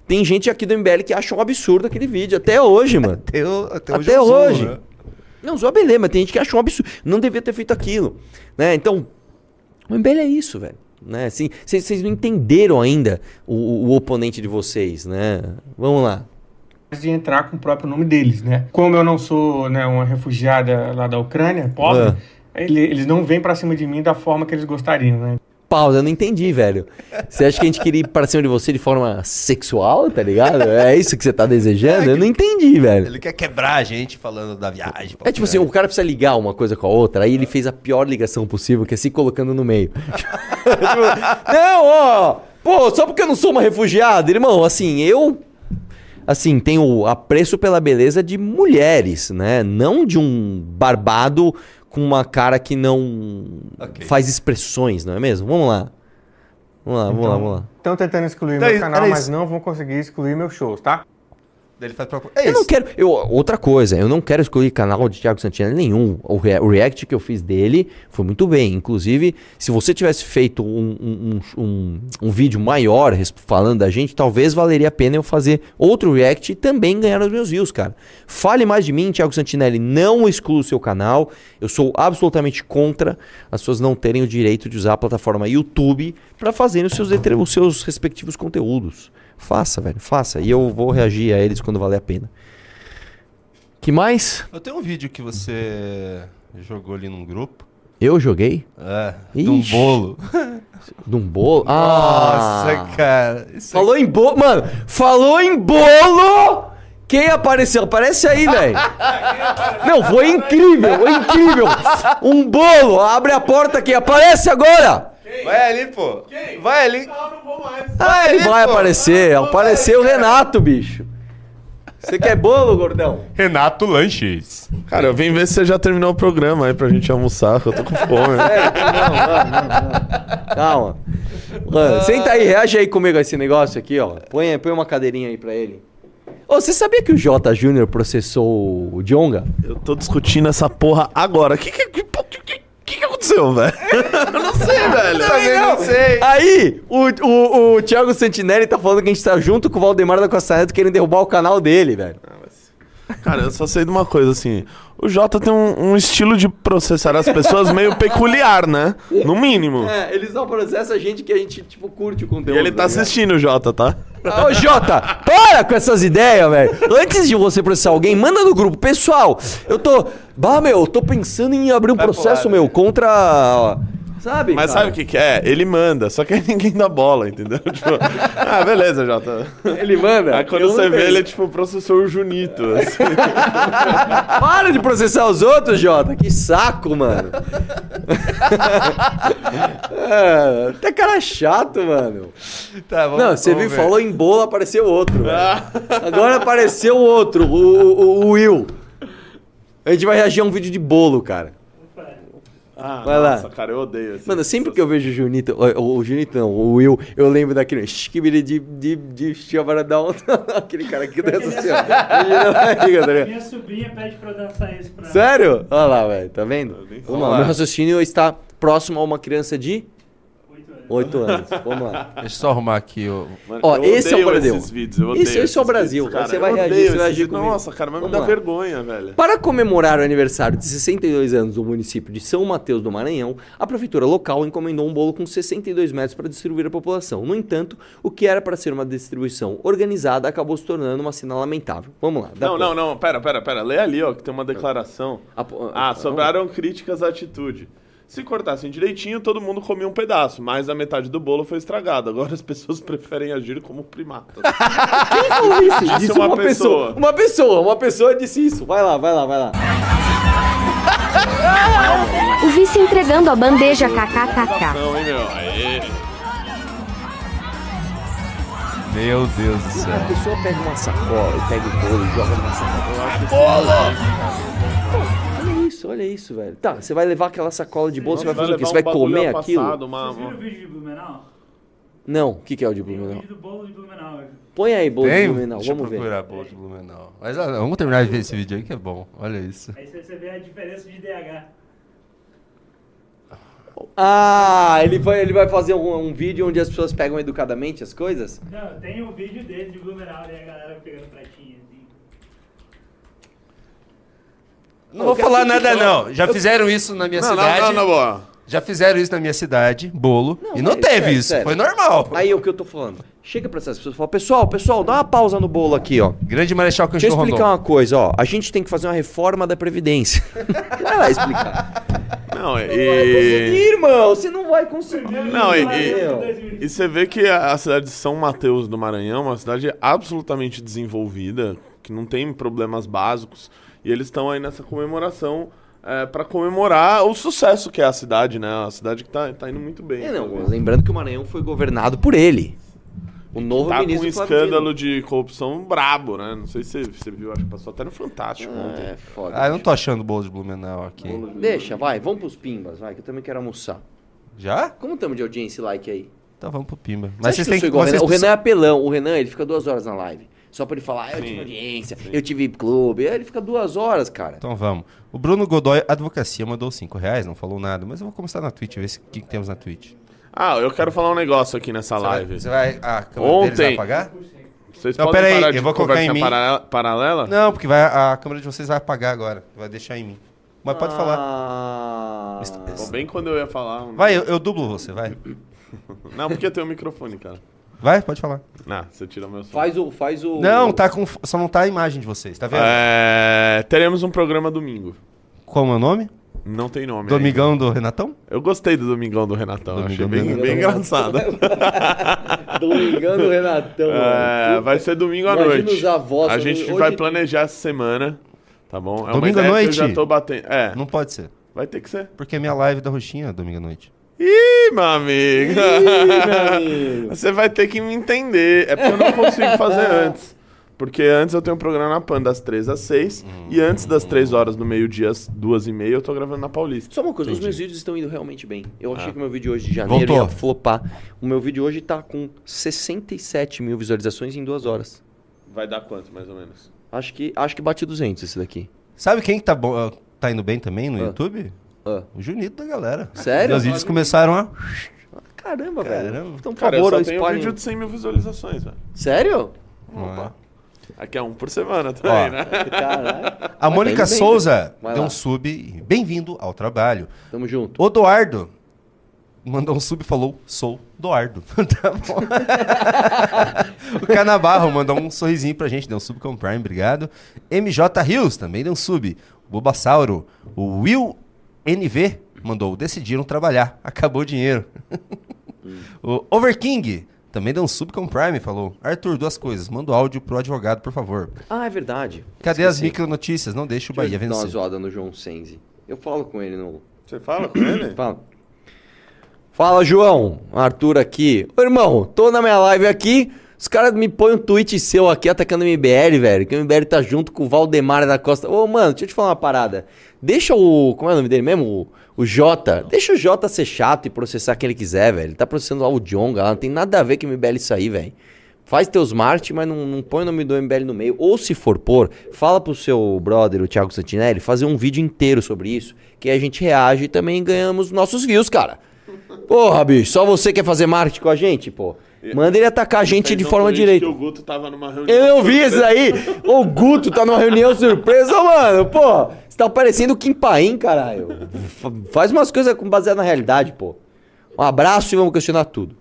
Tem gente aqui do MBL que acha um absurdo aquele vídeo. Até hoje, mano. Até, até hoje. Até zoo, hoje. Não, zoa beleza, mas tem gente que acha um absurdo. Não devia ter feito aquilo. Né? Então, o MBL é isso, velho. Né? Assim, vocês não entenderam ainda o, o- oponente de vocês, né? Vamos lá. de entrar com o próprio nome deles, né? Como eu não sou né, uma refugiada lá da Ucrânia, pobre, Ah. ele- eles não vêm pra cima de mim da forma que eles gostariam, né? Pausa, eu não entendi, velho. Você acha que a gente queria ir pra cima de você de forma sexual, tá ligado? É isso que você tá desejando? Eu não entendi, velho. Ele quer quebrar a gente falando da viagem. É tipo assim, o cara precisa ligar uma coisa com a outra, aí ele fez a pior ligação possível, que é se colocando no meio. Tipo, não, ó, pô, só porque eu não sou uma refugiada, irmão, assim, eu assim, tenho apreço pela beleza de mulheres, né? Não de um barbado com uma cara que não Ok. faz expressões, não é mesmo? Vamos lá. Vamos lá, vamos lá, vamos lá. Estão tentando excluir Então, meu era canal, mas não vão conseguir excluir meus shows, tá? Ele faz pra... É Eu não isso. quero. Eu, outra coisa, eu não quero excluir canal de Thiago Santinelli nenhum. O, rea- o react que eu fiz dele foi muito bem. Inclusive, se você tivesse feito um, um, um, um- vídeo maior falando da gente, talvez valeria a pena eu fazer outro react e também ganhar os meus views, cara. Fale mais de mim, Thiago Santinelli. Não exclua o seu canal. Eu sou absolutamente contra as pessoas não terem o direito de usar a plataforma YouTube para fazerem os seus, os seus respectivos conteúdos. Faça, velho, faça. E eu vou reagir a eles quando valer a pena. Que mais? Eu tenho um vídeo que você jogou ali num grupo. Eu joguei? É, de um bolo. De um bolo? Ah! Nossa, cara. Isso Falou em bolo. Mano, falou em bolo! Quem apareceu? Aparece aí, velho. Não, foi incrível, foi incrível. Um bolo, abre a porta aqui, aparece agora! Vai ali, pô. Vai ali. Ah, ele ali, vai pô. aparecer. Apareceu o Renato, bicho. Você quer bolo, gordão? Renato Lanches. Cara, eu vim ver se você já terminou o programa aí pra gente almoçar, que eu tô com fome. Calma. Mano, senta aí, reage aí comigo a esse negócio aqui, ó. Põe, põe uma cadeirinha aí pra ele. Ô, você sabia que o J Júnior processou o Jonga? Eu tô discutindo essa porra agora. O que que, que, que, que que aconteceu, velho? eu não sei, velho. Também não sei. Aí, o, o, o Thiago Santinelli tá falando que a gente tá junto com o Valdemar da Costa Neto querendo derrubar o canal dele, velho. Cara, eu só sei de uma coisa, assim. O Jota tem um, um estilo de processar as pessoas meio peculiar, né? No mínimo. É, eles não processam a gente que a gente, tipo, curte o conteúdo. E ele tá ligado? assistindo o Jota, tá? Ah, Ô, Jota, para com essas ideias, velho. Antes de você processar alguém, manda no grupo. Pessoal, eu tô. Bah, meu, eu tô pensando em abrir um Vai processo, pular, meu, contra. Sabe? Mas cara? sabe o que que é? Ele manda, só que aí ninguém dá bola, entendeu? Tipo, ah, beleza, Jota. Ele manda. Aí quando você vê, vejo. ele é tipo o professor Junito. assim. Para de processar os outros, Jota. Que saco, mano. é, até cara chato, mano. Tá, vamos, Não, você viu, falou em bolo, apareceu outro. velho. Agora apareceu outro, o, o, o Will. A gente vai reagir a um vídeo de bolo, cara. Ah, Vai lá. nossa, cara, eu odeio esse. Mano, sempre que eu vejo o Junito, o, o, Junito não, o Will, eu lembro daquele Shkibiri de, de, de Chiavaradão, aquele cara que dança assim, ó. tá ligado? Minha sobrinha pede pra eu dançar isso pra ela. Sério? Olha lá, velho, tá vendo? Vamos lá, lá. meu raciocínio está próximo a uma criança de Oito anos. Vamos lá. Deixa eu só arrumar aqui o. Mano, Ó, eu esse é o Brasil. esses vídeos, eu odeio Esse- esse é o Brasil. vídeos, cara. Você vai reagir, você vai agir comigo. Nossa, cara, mas me Vamos dá lá. vergonha, velho. Para comemorar o aniversário de 62 anos do município de São Mateus do Maranhão, a prefeitura local encomendou um bolo com 62 metros para distribuir à população. No entanto, o que era para ser uma distribuição organizada acabou se tornando uma cena lamentável. Vamos lá. Não, não, não, pera, pera, pera. Lê ali, ó, que tem uma declaração. Ah, ah, sobraram críticas à atitude. Se cortassem direitinho, todo mundo comia um pedaço, mas a metade do bolo foi estragada. Agora as pessoas preferem agir como primatas. Quem falou isso? Disse Disse uma uma, pessoa. pessoa. Uma pessoa, uma pessoa disse isso. Vai lá, vai lá, vai lá. O vice entregando a bandeja kkkk. Não, hein, meu? Aê. Meu Deus do A céu. pessoa pega uma sacola e pega o bolo e joga numa sacola. Acho isso Olha isso, velho. Tá, você vai levar aquela sacola de bolo, você vai fazer o quê? Você vai um comer aquilo? passado, uma- Vocês viram o vídeo de Blumenau? Não, o que, que é o de Tem o Blumenau? vídeo do bolo de Blumenau. Põe aí, bolo de Tem? Blumenau, Deixa eu vamos ver. procurar bolo de Blumenau. Mas ah, vamos terminar de ver esse vídeo aí que é bom. Olha isso. Aí você vê a diferença de DH. Ah, ele vai, ele vai fazer um, um vídeo onde as pessoas pegam educadamente as coisas? Não, tem o vídeo dele de Blumenau e a galera pegando pratinho assim. Não vou falar nada, não. Já fizeram isso na minha Não, não, cidade. não, não, boa. Já fizeram isso na minha cidade, bolo. e não Sério, teve sério, isso. sério. Foi normal. Aí é o que eu tô falando. Chega pra essas pessoas e fala, pessoal, pessoal, dá uma pausa no bolo aqui, ó. Grande Marechal Deixa eu Cândido explicar Rondon. uma coisa, ó. A gente tem que fazer uma reforma da Previdência. Vai lá explicar. Não, Vai e... conseguir, irmão, você não vai conseguir. Não, e, e, e você vê que a, a cidade de São Mateus do Maranhão é uma cidade absolutamente desenvolvida, que não tem problemas básicos, e eles estão aí nessa comemoração é, para comemorar o sucesso que é a cidade, né? A cidade que tá, tá indo muito bem. É, não, lembrando que o Maranhão foi governado por ele. O novo Tá com um ministro Flávio escândalo de corrupção brabo, né? Não sei se você, viu, acho que passou até no Fantástico Dino. ontem. É, foda. Ah, eu não tô achando bolo de Blumenau aqui. Deixa, vai, vamos pros pimbas, vai, que eu também quero almoçar. Já? Como estamos de audiência e like aí? Então vamos pro Pimba. Mas vocês têm que. Vocês? O Renan é apelão, o Renan ele fica duas horas na live. Só pra ele falar, ah, eu tive audiência, eu tive clube. Aí ele fica duas horas, cara. Então vamos. O Bruno Godoy Advocacia mandou 5 reais, não falou nada, mas eu vou começar na Twitch, ver se- o que, que temos na Twitch. Ah, eu quero falar um negócio aqui nessa Você vai- live. Você vai. A câmera deles vai Ontem. apagar? Vocês Não, podem aí, parar de eu vou colocar em mim. paralela-? Não, porque vai, a câmera de vocês vai apagar agora. Vai deixar em mim. Mas pode falar. Ah, Pô, Bem quando eu ia falar. um- Vai, eu, eu dublo você, vai. Não, porque eu tenho um microfone, cara. Vai, pode falar. Não, você tira meu som. Faz o. Faz o. Não, tá com. Só não tá a imagem de vocês, tá vendo? É, teremos um programa domingo. Qual é o meu nome? Não tem nome. Domingão do Renatão? ainda. Eu gostei do Domingão do Renatão. Domingão achei do bem, Renatão. bem engraçado. Domingão do Renatão. É, vai ser domingo à Imagina noite. os avós, a gente hoje vai planejar essa semana. Tá bom? É Domingo à noite? Eu já tô batendo. É, Não pode ser. vai ter que ser. Porque é minha live da roxinha é domingo à noite. Ih, meu amigo. meu amigo. Você vai ter que me entender. É porque eu não consigo fazer antes. Porque antes eu tenho um programa na PAN das 3 às 6. E antes das 3 horas do meio-dia, às 2 e meia, eu tô gravando na Paulista. Só uma coisa, os Entendi. meus vídeos estão indo realmente bem. Eu achei Ah. que o meu vídeo hoje de janeiro Voltou. ia flopar. O meu vídeo hoje tá com 67 mil visualizações em duas horas. Vai dar quanto, mais ou menos? Acho que, acho que bati 200 esse daqui. Sabe quem que tá, bom, ah, tá indo bem também no Ah. YouTube? Ah. O Junito da galera. Sério? Meus vídeos começaram a. Caramba, Caramba. velho. Então, por Cara, favor, eu só tenho um vídeo de 100 mil visualizações, velho. Sério? Opa. Aqui é um por semana também, Ó. né? Caralho. A Mônica bem, Souza deu um sub. Bem-vindo ao trabalho. Tamo junto. O Eduardo mandou um sub e falou: Sou Doardo. tá bom. o Canabarro mandou um sorrisinho pra gente, deu um sub com o Prime, obrigado. MJ Rios também deu um sub. O Bulbasauro. O Will NV mandou: Decidiram trabalhar, acabou o dinheiro. o Overking também deu um sub com o Prime, falou: Arthur, duas coisas. Manda o áudio pro advogado, por favor. Ah, é verdade. Cadê as Esqueci. micronotícias? Não deixa o Bahia eu dar uma vencer. zoada no João Senzi. Eu falo com ele no... Você fala com ele? Fala. Fala, João. Arthur aqui. Ô, irmão, tô na minha live aqui. Os caras me põem um tweet seu aqui atacando o MBL, velho. Que o MBL tá junto com o Valdemar da Costa. Ô, mano, deixa eu te falar uma parada. Deixa o. Como é o nome dele mesmo? O, o Jota. Deixa o Jota ser chato e processar quem ele quiser, velho. Ele tá processando lá o Jonga. Não tem nada a ver com o MBL isso aí, velho. Faz teus marketing, mas não, não põe o nome do MBL no meio. Ou se for pôr, fala pro seu brother, o Thiago Santinelli, fazer um vídeo inteiro sobre isso. Que a gente reage e também ganhamos nossos views, cara. Porra, bicho, só você quer fazer marketing com a gente, pô? Manda ele atacar a gente de forma direita. que o Guto tava numa reunião. Eu vi isso aí. O Guto tá numa reunião surpresa, mano. Pô, você tá parecendo o Kim Paim, caralho. Fa- Faz umas coisas com- baseadas na realidade, pô. Um abraço e vamos questionar tudo.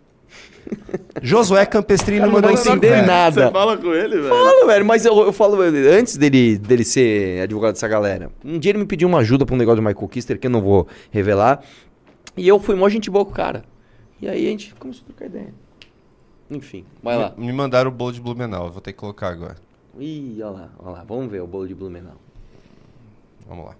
Josué Campestrini Cara, mandou não 5 entender nada. Você fala com ele, velho? Falo, velho, mas eu, eu falo antes dele, dele ser advogado dessa galera. Um dia ele me pediu uma ajuda pra um negócio do Michael Kister que eu não vou revelar. E eu fui mó gente boa com o cara. E aí a gente começou a trocar ideia. Enfim, vai lá. Me mandaram o bolo de Blumenau, eu vou ter que colocar agora. Ih, olha lá, olha lá. Vamos ver o bolo de Blumenau. Vamos lá.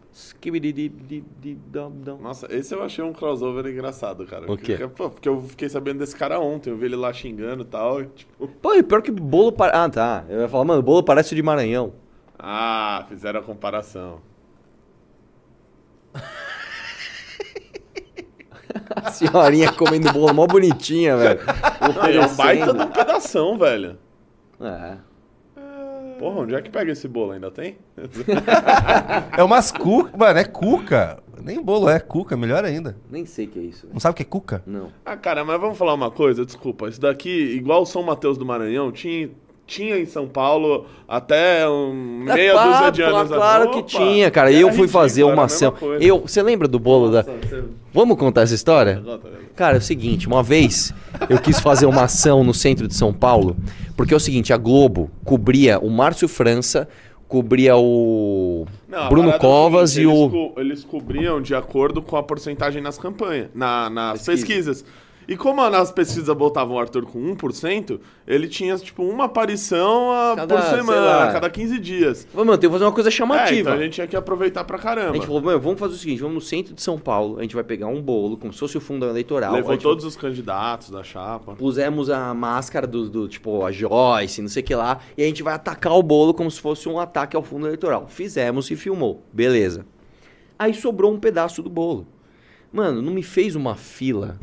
Nossa, esse eu achei um crossover engraçado, cara. O quê? Porque, pô, porque eu fiquei sabendo desse cara ontem, eu vi ele lá xingando e tal. e, tipo, Pô, e pior que bolo... Pa... Ah, tá. Eu ia falar, mano, bolo parece o de Maranhão. ah, fizeram a comparação. A senhorinha comendo bolo mó bonitinha, velho. É um baita de um pedação, velho. É. Porra, onde é que pega esse bolo? Ainda tem? É umas cuca. Mano, é cuca. Nem bolo é cuca, melhor ainda. Nem sei o que é isso, velho. Não sabe o que é cuca? Não. Ah, cara, mas vamos falar uma coisa, desculpa. Isso daqui, igual São Mateus do Maranhão, tinha, tinha em São Paulo até um, É meia claro, dúzia de anos Claro atrás. que Opa, tinha, cara. Eu fui fazer uma ação. Eu, você lembra do bolo Nossa, da. você- Vamos contar essa história? Cara, é o seguinte, uma vez eu quis fazer uma ação no centro de São Paulo, porque é o seguinte, a Globo cobria o Márcio França, cobria o Não, Bruno é Covas seguinte, e eles o co- Eles cobriam de acordo com a porcentagem nas campanhas, na- nas pesquisas. E como nas pesquisas botavam o Arthur com 1%, ele tinha, tipo, uma aparição a- Cada, por semana, a cada 15 dias. Vamos, mano, tem que fazer uma coisa É, chamativa. então a gente tinha que aproveitar pra A caramba. gente falou, "Meu, vamos fazer o seguinte, vamos no centro de São Paulo, a gente vai pegar um bolo, como se fosse o fundo eleitoral. Levou a gente todos os candidatos da chapa. Pusemos a máscara do, do, tipo, a Joyce, não sei o que lá, e a gente vai atacar o bolo como se fosse um ataque ao fundo eleitoral. Fizemos e filmou. Beleza. Aí sobrou um pedaço do bolo. Mano, não me fez uma fila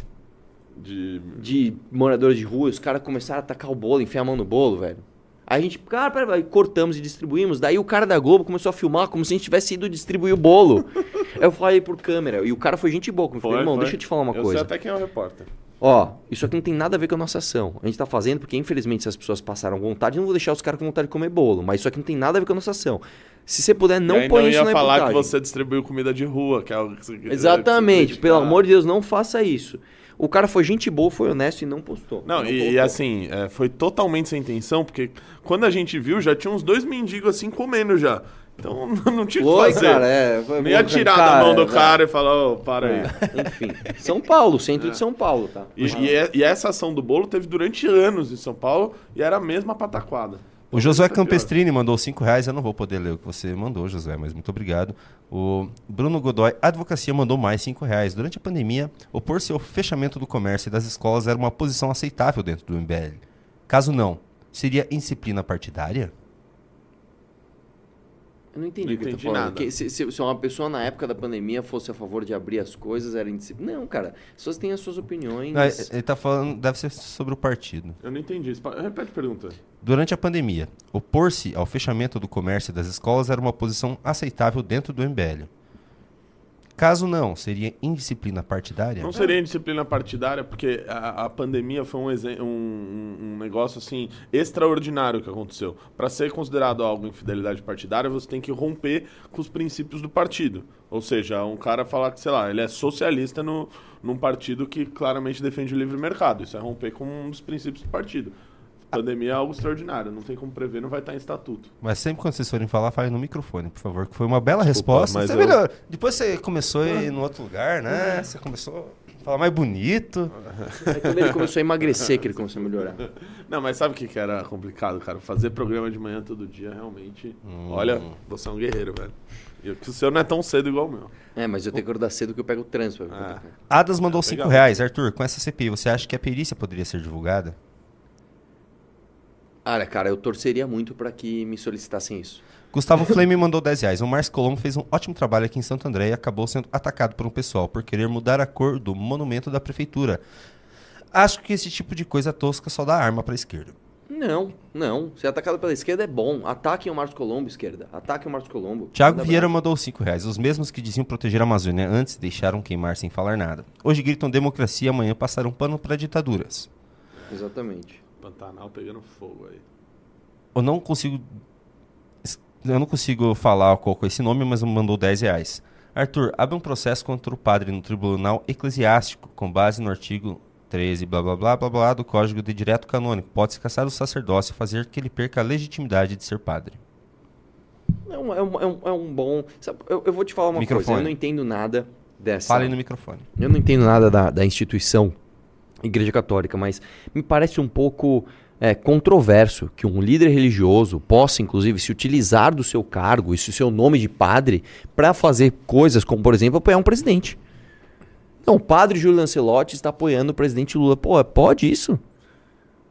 De... de moradores de rua, os caras começaram a atacar o bolo, enfiar a mão no bolo, velho. Aí a gente, cara, pera, aí cortamos e distribuímos. Daí o cara da Globo começou a filmar como se a gente tivesse ido distribuir o bolo. Eu falei por câmera, e o cara foi gente boa. Eu falei, irmão, foi. deixa eu te falar uma eu coisa. sei até quem é o repórter. Ó, isso aqui não tem nada a ver com a nossa ação. A gente tá fazendo porque, infelizmente, se as pessoas passaram vontade, eu não vou deixar os caras com vontade de comer bolo. Mas isso aqui não tem nada a ver com a nossa ação. Se você puder, não e põe não isso ia na falar que reportagem. você distribuiu comida de rua, que é algo que você Exatamente. Pelo amor de Deus, não faça isso. O cara foi gente boa, foi honesto e não postou. Não, e, postou. e assim, é, foi totalmente sem intenção, porque quando a gente viu, já tinha uns dois mendigos assim comendo já. Então não tinha o que fazer. cara, é. Nem ia tirar da mão do cara e falar, ô, para aí. É, enfim. São Paulo, centro de São Paulo, tá? E, e é- e essa ação do bolo teve durante anos em São Paulo e era a mesma pataquada. O Josué pior. Campestrini mandou 5 reais. Eu não vou poder ler o que você mandou, Josué, mas muito obrigado. O Bruno Godoy, Advocacia, mandou mais 5 reais. Durante a pandemia, opor-se ao fechamento do comércio e das escolas era uma posição aceitável dentro do MBL. Caso não, seria indisciplina partidária? Eu não entendi Não o que eu tô entendi falando. nada. Que se, se- se uma pessoa na época da pandemia fosse a favor de abrir as coisas, era indisciplina. Não, cara. As pessoas têm as suas opiniões. Não, ele tá falando, deve ser sobre o partido. Eu não entendi. Repete a pergunta. Durante a pandemia, opor-se ao fechamento do comércio e das escolas era uma posição aceitável dentro do MBL. Caso não, seria indisciplina partidária? Não seria indisciplina partidária, porque a, a pandemia foi um, um- um negócio assim extraordinário que aconteceu. Para ser considerado algo infidelidade partidária, você tem que romper com os princípios do partido. Ou seja, um cara falar que, sei lá, ele é socialista no, num partido que claramente defende o livre mercado. Isso é romper com um dos princípios do partido. Pandemia é algo extraordinário, não tem como prever, não vai estar em estatuto. Mas sempre quando vocês forem falar, falem no microfone, por favor, que foi uma bela Desculpa, resposta. mas Você eu- melhor- Depois você começou a ir no outro lugar, né? Você começou a falar mais bonito. É quando ele começou a emagrecer que ele começou a melhorar. Não, mas sabe o que, que era complicado, cara? Fazer programa de manhã todo dia, realmente. Hum. Olha, você é um guerreiro, velho. E o que o seu não é tão cedo igual o meu. É, mas eu tenho que acordar cedo que eu pego o trânsito. cá. Adas mandou Ah, 5 legal. reais. Arthur, com essa CPI, você acha que a perícia poderia ser divulgada? Olha, cara, eu torceria muito pra que me solicitassem isso. Gustavo Flame mandou 10 reais. O Márcio Colombo fez um ótimo trabalho aqui em Santo André e acabou sendo atacado por um pessoal por querer mudar a cor do monumento da prefeitura. Acho que esse tipo de coisa tosca só dá arma pra esquerda. Não, não. Ser atacado pela esquerda é bom. Ataquem o Marcos Colombo, esquerda. Ataquem o Marcos Colombo. Tiago Vieira mandou 5 reais. Os mesmos que diziam proteger a Amazônia antes deixaram queimar sem falar nada. Hoje gritam democracia, amanhã passaram pano para ditaduras. Exatamente. Pantanal pegando fogo aí. Eu não consigo. Eu não consigo falar qual que é esse nome, mas me mandou 10 reais. Arthur, abre um processo contra o padre no tribunal eclesiástico, com base no artigo 13, blá blá blá blá blá, do Código de Direito Canônico. Pode-se caçar o sacerdócio e fazer que ele perca a legitimidade de ser padre. É um, é um, é um, é um bom. sabe, eu, eu vou te falar uma Microfone. coisa. Eu não entendo nada dessa. Fale no microfone. Eu não entendo nada da, da instituição Igreja Católica, mas me parece um pouco é, controverso que um líder religioso possa, inclusive, se utilizar do seu cargo e do seu nome de padre para fazer coisas como, por exemplo, apoiar um presidente. Não, o padre Júlio Lancelotti está apoiando o presidente Lula. Pô, pode isso?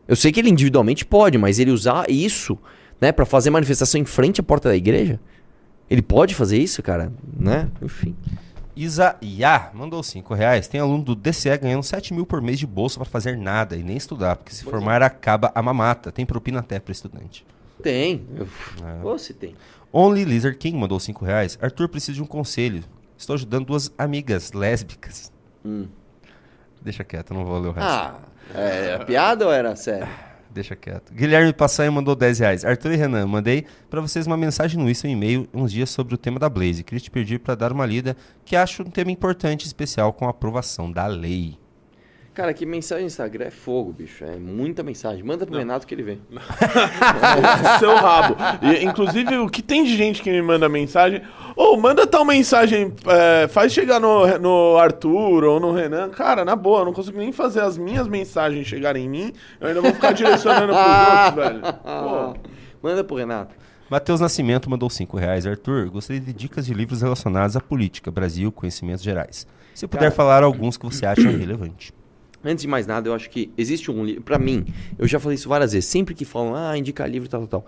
Eu sei que ele individualmente pode, mas ele usar isso, né, para fazer manifestação em frente à porta da igreja, ele pode fazer isso, cara, né? Enfim. Isa Iá mandou 5 reais. Tem aluno do DCE ganhando 7 mil por mês de bolsa para fazer nada e nem estudar, porque se formar acaba a mamata. Tem propina até para estudante. Tem. Eu... É. Se tem. Only Lizard King mandou 5 reais. Arthur precisa de um conselho. Estou ajudando duas amigas lésbicas. Hum. Deixa quieto, não vou ler o resto. Ah, é piada ou era sério? Deixa quieto. Guilherme Passanha mandou 10 reais. Arthur e Renan, mandei para vocês uma mensagem no Isso, um e-mail, uns dias sobre o tema da Blaze. Queria te pedir para dar uma lida, que acho um tema importante e especial com a aprovação da lei. Cara, que mensagem no Instagram é fogo, bicho. É muita mensagem. Manda pro Renato que ele vê. Seu rabo. E, inclusive, o que tem de gente que me manda mensagem. Ô, manda tal mensagem, é, faz chegar no, no Arthur ou no Renan. Cara, na boa, eu não consigo nem fazer as minhas mensagens chegarem em mim. Eu ainda vou ficar direcionando pros outros, velho. Pô. Manda pro Renato. Matheus Nascimento mandou 5 reais. Arthur, gostaria de dicas de livros relacionados à política, Brasil, conhecimentos gerais. Se puder Cara. falar alguns que você acha relevante. Antes de mais nada, eu acho que existe um livro. Pra mim, eu já falei isso várias vezes. Sempre que falam, ah, indicar livro, tal, tal, tal.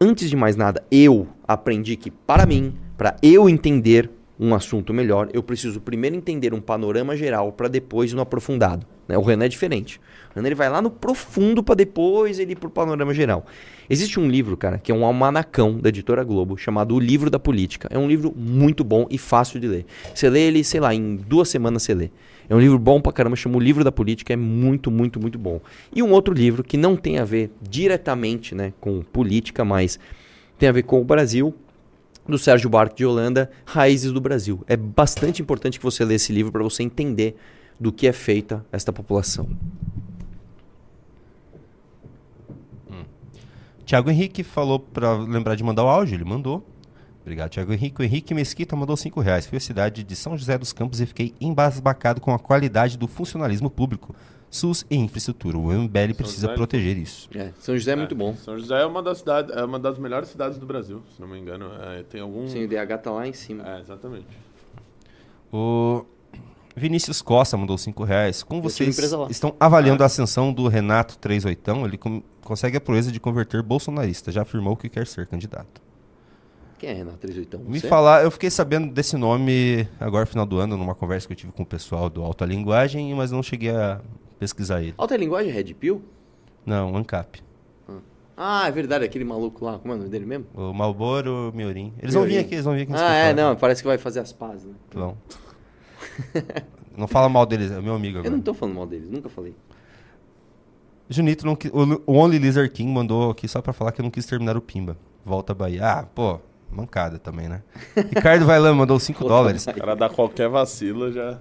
Antes de mais nada, eu aprendi que, para mim, para eu entender um assunto melhor, eu preciso primeiro entender um panorama geral para depois ir no aprofundado. né? O Renan é diferente. O Renan ele vai lá no profundo para depois ele ir pro panorama geral. Existe um livro, cara, que é um almanacão da editora Globo, chamado O Livro da Política. É um livro muito bom e fácil de ler. Você lê ele, sei lá, em duas semanas você lê. É um livro bom pra caramba, chama O Livro da Política, é muito, muito, muito bom. E um outro livro que não tem a ver diretamente né, com política, mas tem a ver com o Brasil, do Sérgio Buarque de Holanda, Raízes do Brasil. É bastante importante que você lê esse livro para você entender do que é feita esta população. Tiago Henrique falou para lembrar de mandar o áudio, ele mandou. Obrigado, Tiago Henrique. O Henrique Mesquita mandou 5 reais. Fui à cidade de São José dos Campos e fiquei embasbacado com a qualidade do funcionalismo público, SUS e infraestrutura. O MBL precisa José- proteger isso. É, São José é muito bom. São José é uma das cidades, é uma das melhores cidades do Brasil, se não me engano. É, tem algum. Sim, o DH tá lá em cima. É, exatamente. O Vinícius Costa mandou 5 reais. Como vocês estão avaliando a ascensão do Renato 38, ele com- consegue a proeza de converter bolsonarista. Já afirmou que quer ser candidato. Quem é Renato 38? Me Você? falar, eu fiquei sabendo desse nome agora final do ano, numa conversa que eu tive com o pessoal do Alta Linguagem, mas não cheguei a pesquisar ele. Alta linguagem é Red Pill? Não, ANCAP. Ah, é verdade, aquele maluco lá. Como é o nome dele mesmo? O Malboro, o Miorim. Eles vão vir aqui, eles vão vir aqui Ah, é, não, parece que vai fazer as pazes, né? Vão. não fala mal deles, é meu amigo Eu agora. não tô falando mal deles, nunca falei. Junito, não, o, Only Lizard King mandou aqui só pra falar que eu não quis terminar o Pimba. Volta Bahia. Ah, pô, mancada também, né? Ricardo Vailan mandou 5 dólares. O cara dá qualquer vacila já.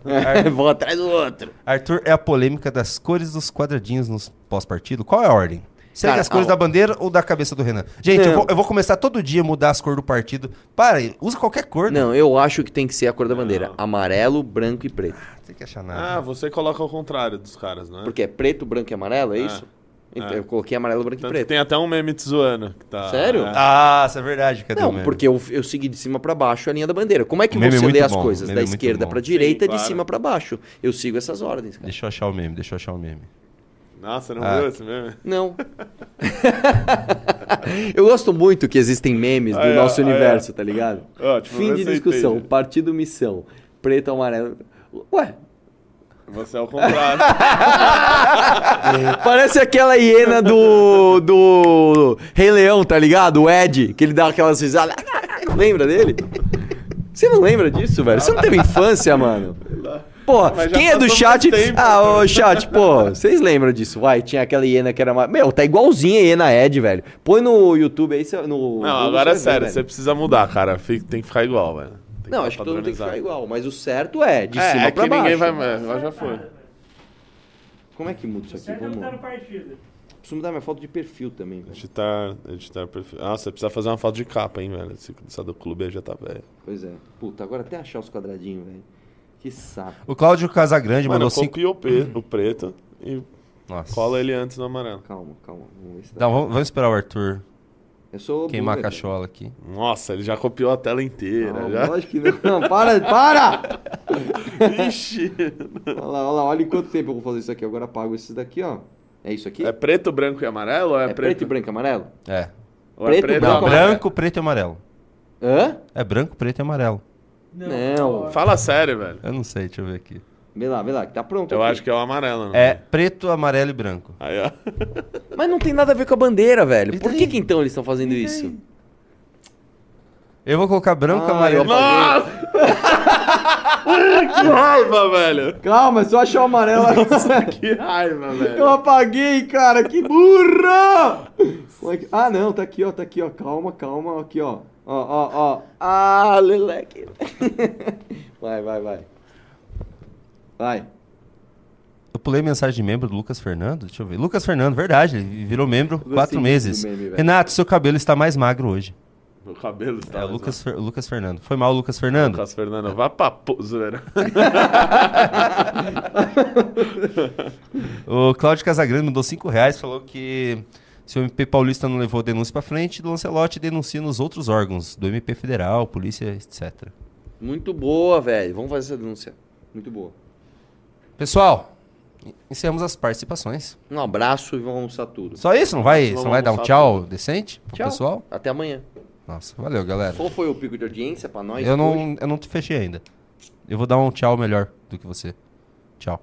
Vou atrás do outro. Arthur, é a polêmica das cores dos quadradinhos nos pós-partido? Qual é a ordem? Segue Cara, as cores a- da bandeira ou da cabeça do Renan? Gente, eu Não. vou, eu vou começar todo dia a mudar as cores do partido. Para, aí, usa qualquer cor. né? Não, eu acho que tem que ser a cor da bandeira. Amarelo, branco e preto. Tem que achar nada. Ah, você coloca ao contrário dos caras, né? Porque é preto, branco e amarelo, é, É. isso? Então, É. eu coloquei amarelo, branco Tanto e preto. tem até um meme te zoando. que tá- Sério? é. Ah, isso é verdade. Cadê o Não, meme? porque eu, eu segui de cima pra baixo a linha da bandeira. Como é que é você muito lê as bom, coisas da é esquerda pra direita, Sim, de claro. cima pra baixo? Eu sigo essas ordens, cara. Deixa eu achar o meme, deixa eu achar o meme. Nossa, não Ah. viu esse meme? Não. eu gosto muito que existem memes do Ah, é, nosso ah, é. universo, tá ligado? Ótimo, Fim de discussão, entendi. partido missão, preto, amarelo. Ué, Você é o contrário. Parece aquela hiena do. do. Rei Leão, tá ligado? O Ed, que ele dá aquelas risadas. Lembra dele? Você não lembra disso, velho? Você não teve infância, mano? Pô, quem é do chat? tempo, ah, ô chat, pô, vocês lembram disso? Vai, tinha aquela hiena que era mais. Meu, tá igualzinha a hiena Ed, velho. Põe no YouTube aí, cê- no. Não, agora é sério, você precisa mudar, cara. Fica- Tem que ficar igual, velho. Tem Não, que acho que todo mundo tem que ficar igual, mas o certo é de é, cima é pra baixo. ninguém vai. é, Agora já foi. Como é que muda isso aqui? Certo Vamos não tá no partido. Preciso mudar minha foto de perfil também, velho. Editar, editar perfil. Ah, você precisa fazer uma foto de capa, hein, velho. Esse- Essa do clube aí já tá velho. Pois é. Puta, agora até achar os quadradinhos, velho. Que saco. O Cláudio Casagrande Mano, mandou eu 5. copio o, o preto e Nossa. cola ele antes no amarelo. Calma, calma. Vamos ver se dá. Não, vamos, vamos esperar o Arthur Eu sou queimar a cachola aqui. Nossa, ele já copiou a tela inteira. Não, já. lógico que não. Não, para, para! Ixi. Olha lá, olha lá, olha em quanto tempo eu vou fazer isso aqui. Agora apago esses daqui, ó. É isso aqui? É preto, branco e amarelo ou é, É preto e branco e amarelo? É. Ou é preto, preto, Não, branco, branco, preto e amarelo. Hã? É branco, preto e amarelo. Não. Fala sério, velho. Eu não sei, deixa eu ver aqui. Vê lá, vê lá, que tá pronto. Eu aqui. acho que é o amarelo, não É preto, amarelo e branco. Aí, ó. Mas não tem nada a ver com a bandeira, velho. E Por daí? que, que então eles estão fazendo isso? Eu vou colocar branco, Ah, amarelo. eu apaguei. que raiva, velho. Calma, é só achar o amarelo. Que raiva, velho. Eu apaguei, cara, que burro! Como é que- Ah, não, tá aqui, ó, tá aqui, ó. Calma, calma, aqui, ó. Ó, ó, ó. Ah, leleque. Vai, vai, vai. Vai. Eu pulei mensagem de membro do Lucas Fernando. Deixa eu ver. Lucas Fernando, verdade, ele virou membro quatro meses. do meme. Renato, seu cabelo está mais magro hoje. Meu cabelo está. É, Lucas, Fer- o Lucas Fernando. Foi mal, Lucas Fernando? Lucas Fernando, vá pra zoeira. O Cláudio Casagrande mandou 5 reais, falou que se o MP Paulista não levou a denúncia pra frente, o Lancelotti denuncia nos outros órgãos, do MP Federal, polícia, etc. Muito boa, velho. Vamos fazer essa denúncia. Muito boa. Pessoal, encerramos as participações. Um abraço e vamos almoçar tudo. Só isso? Não vai, não vai dar um tchau decente pro Tchau. pessoal? Até amanhã. Nossa, valeu, galera. Qual foi o pico de audiência pra nós? Eu hoje? não, eu não te fechei ainda. Eu vou dar um tchau melhor do que você. Tchau.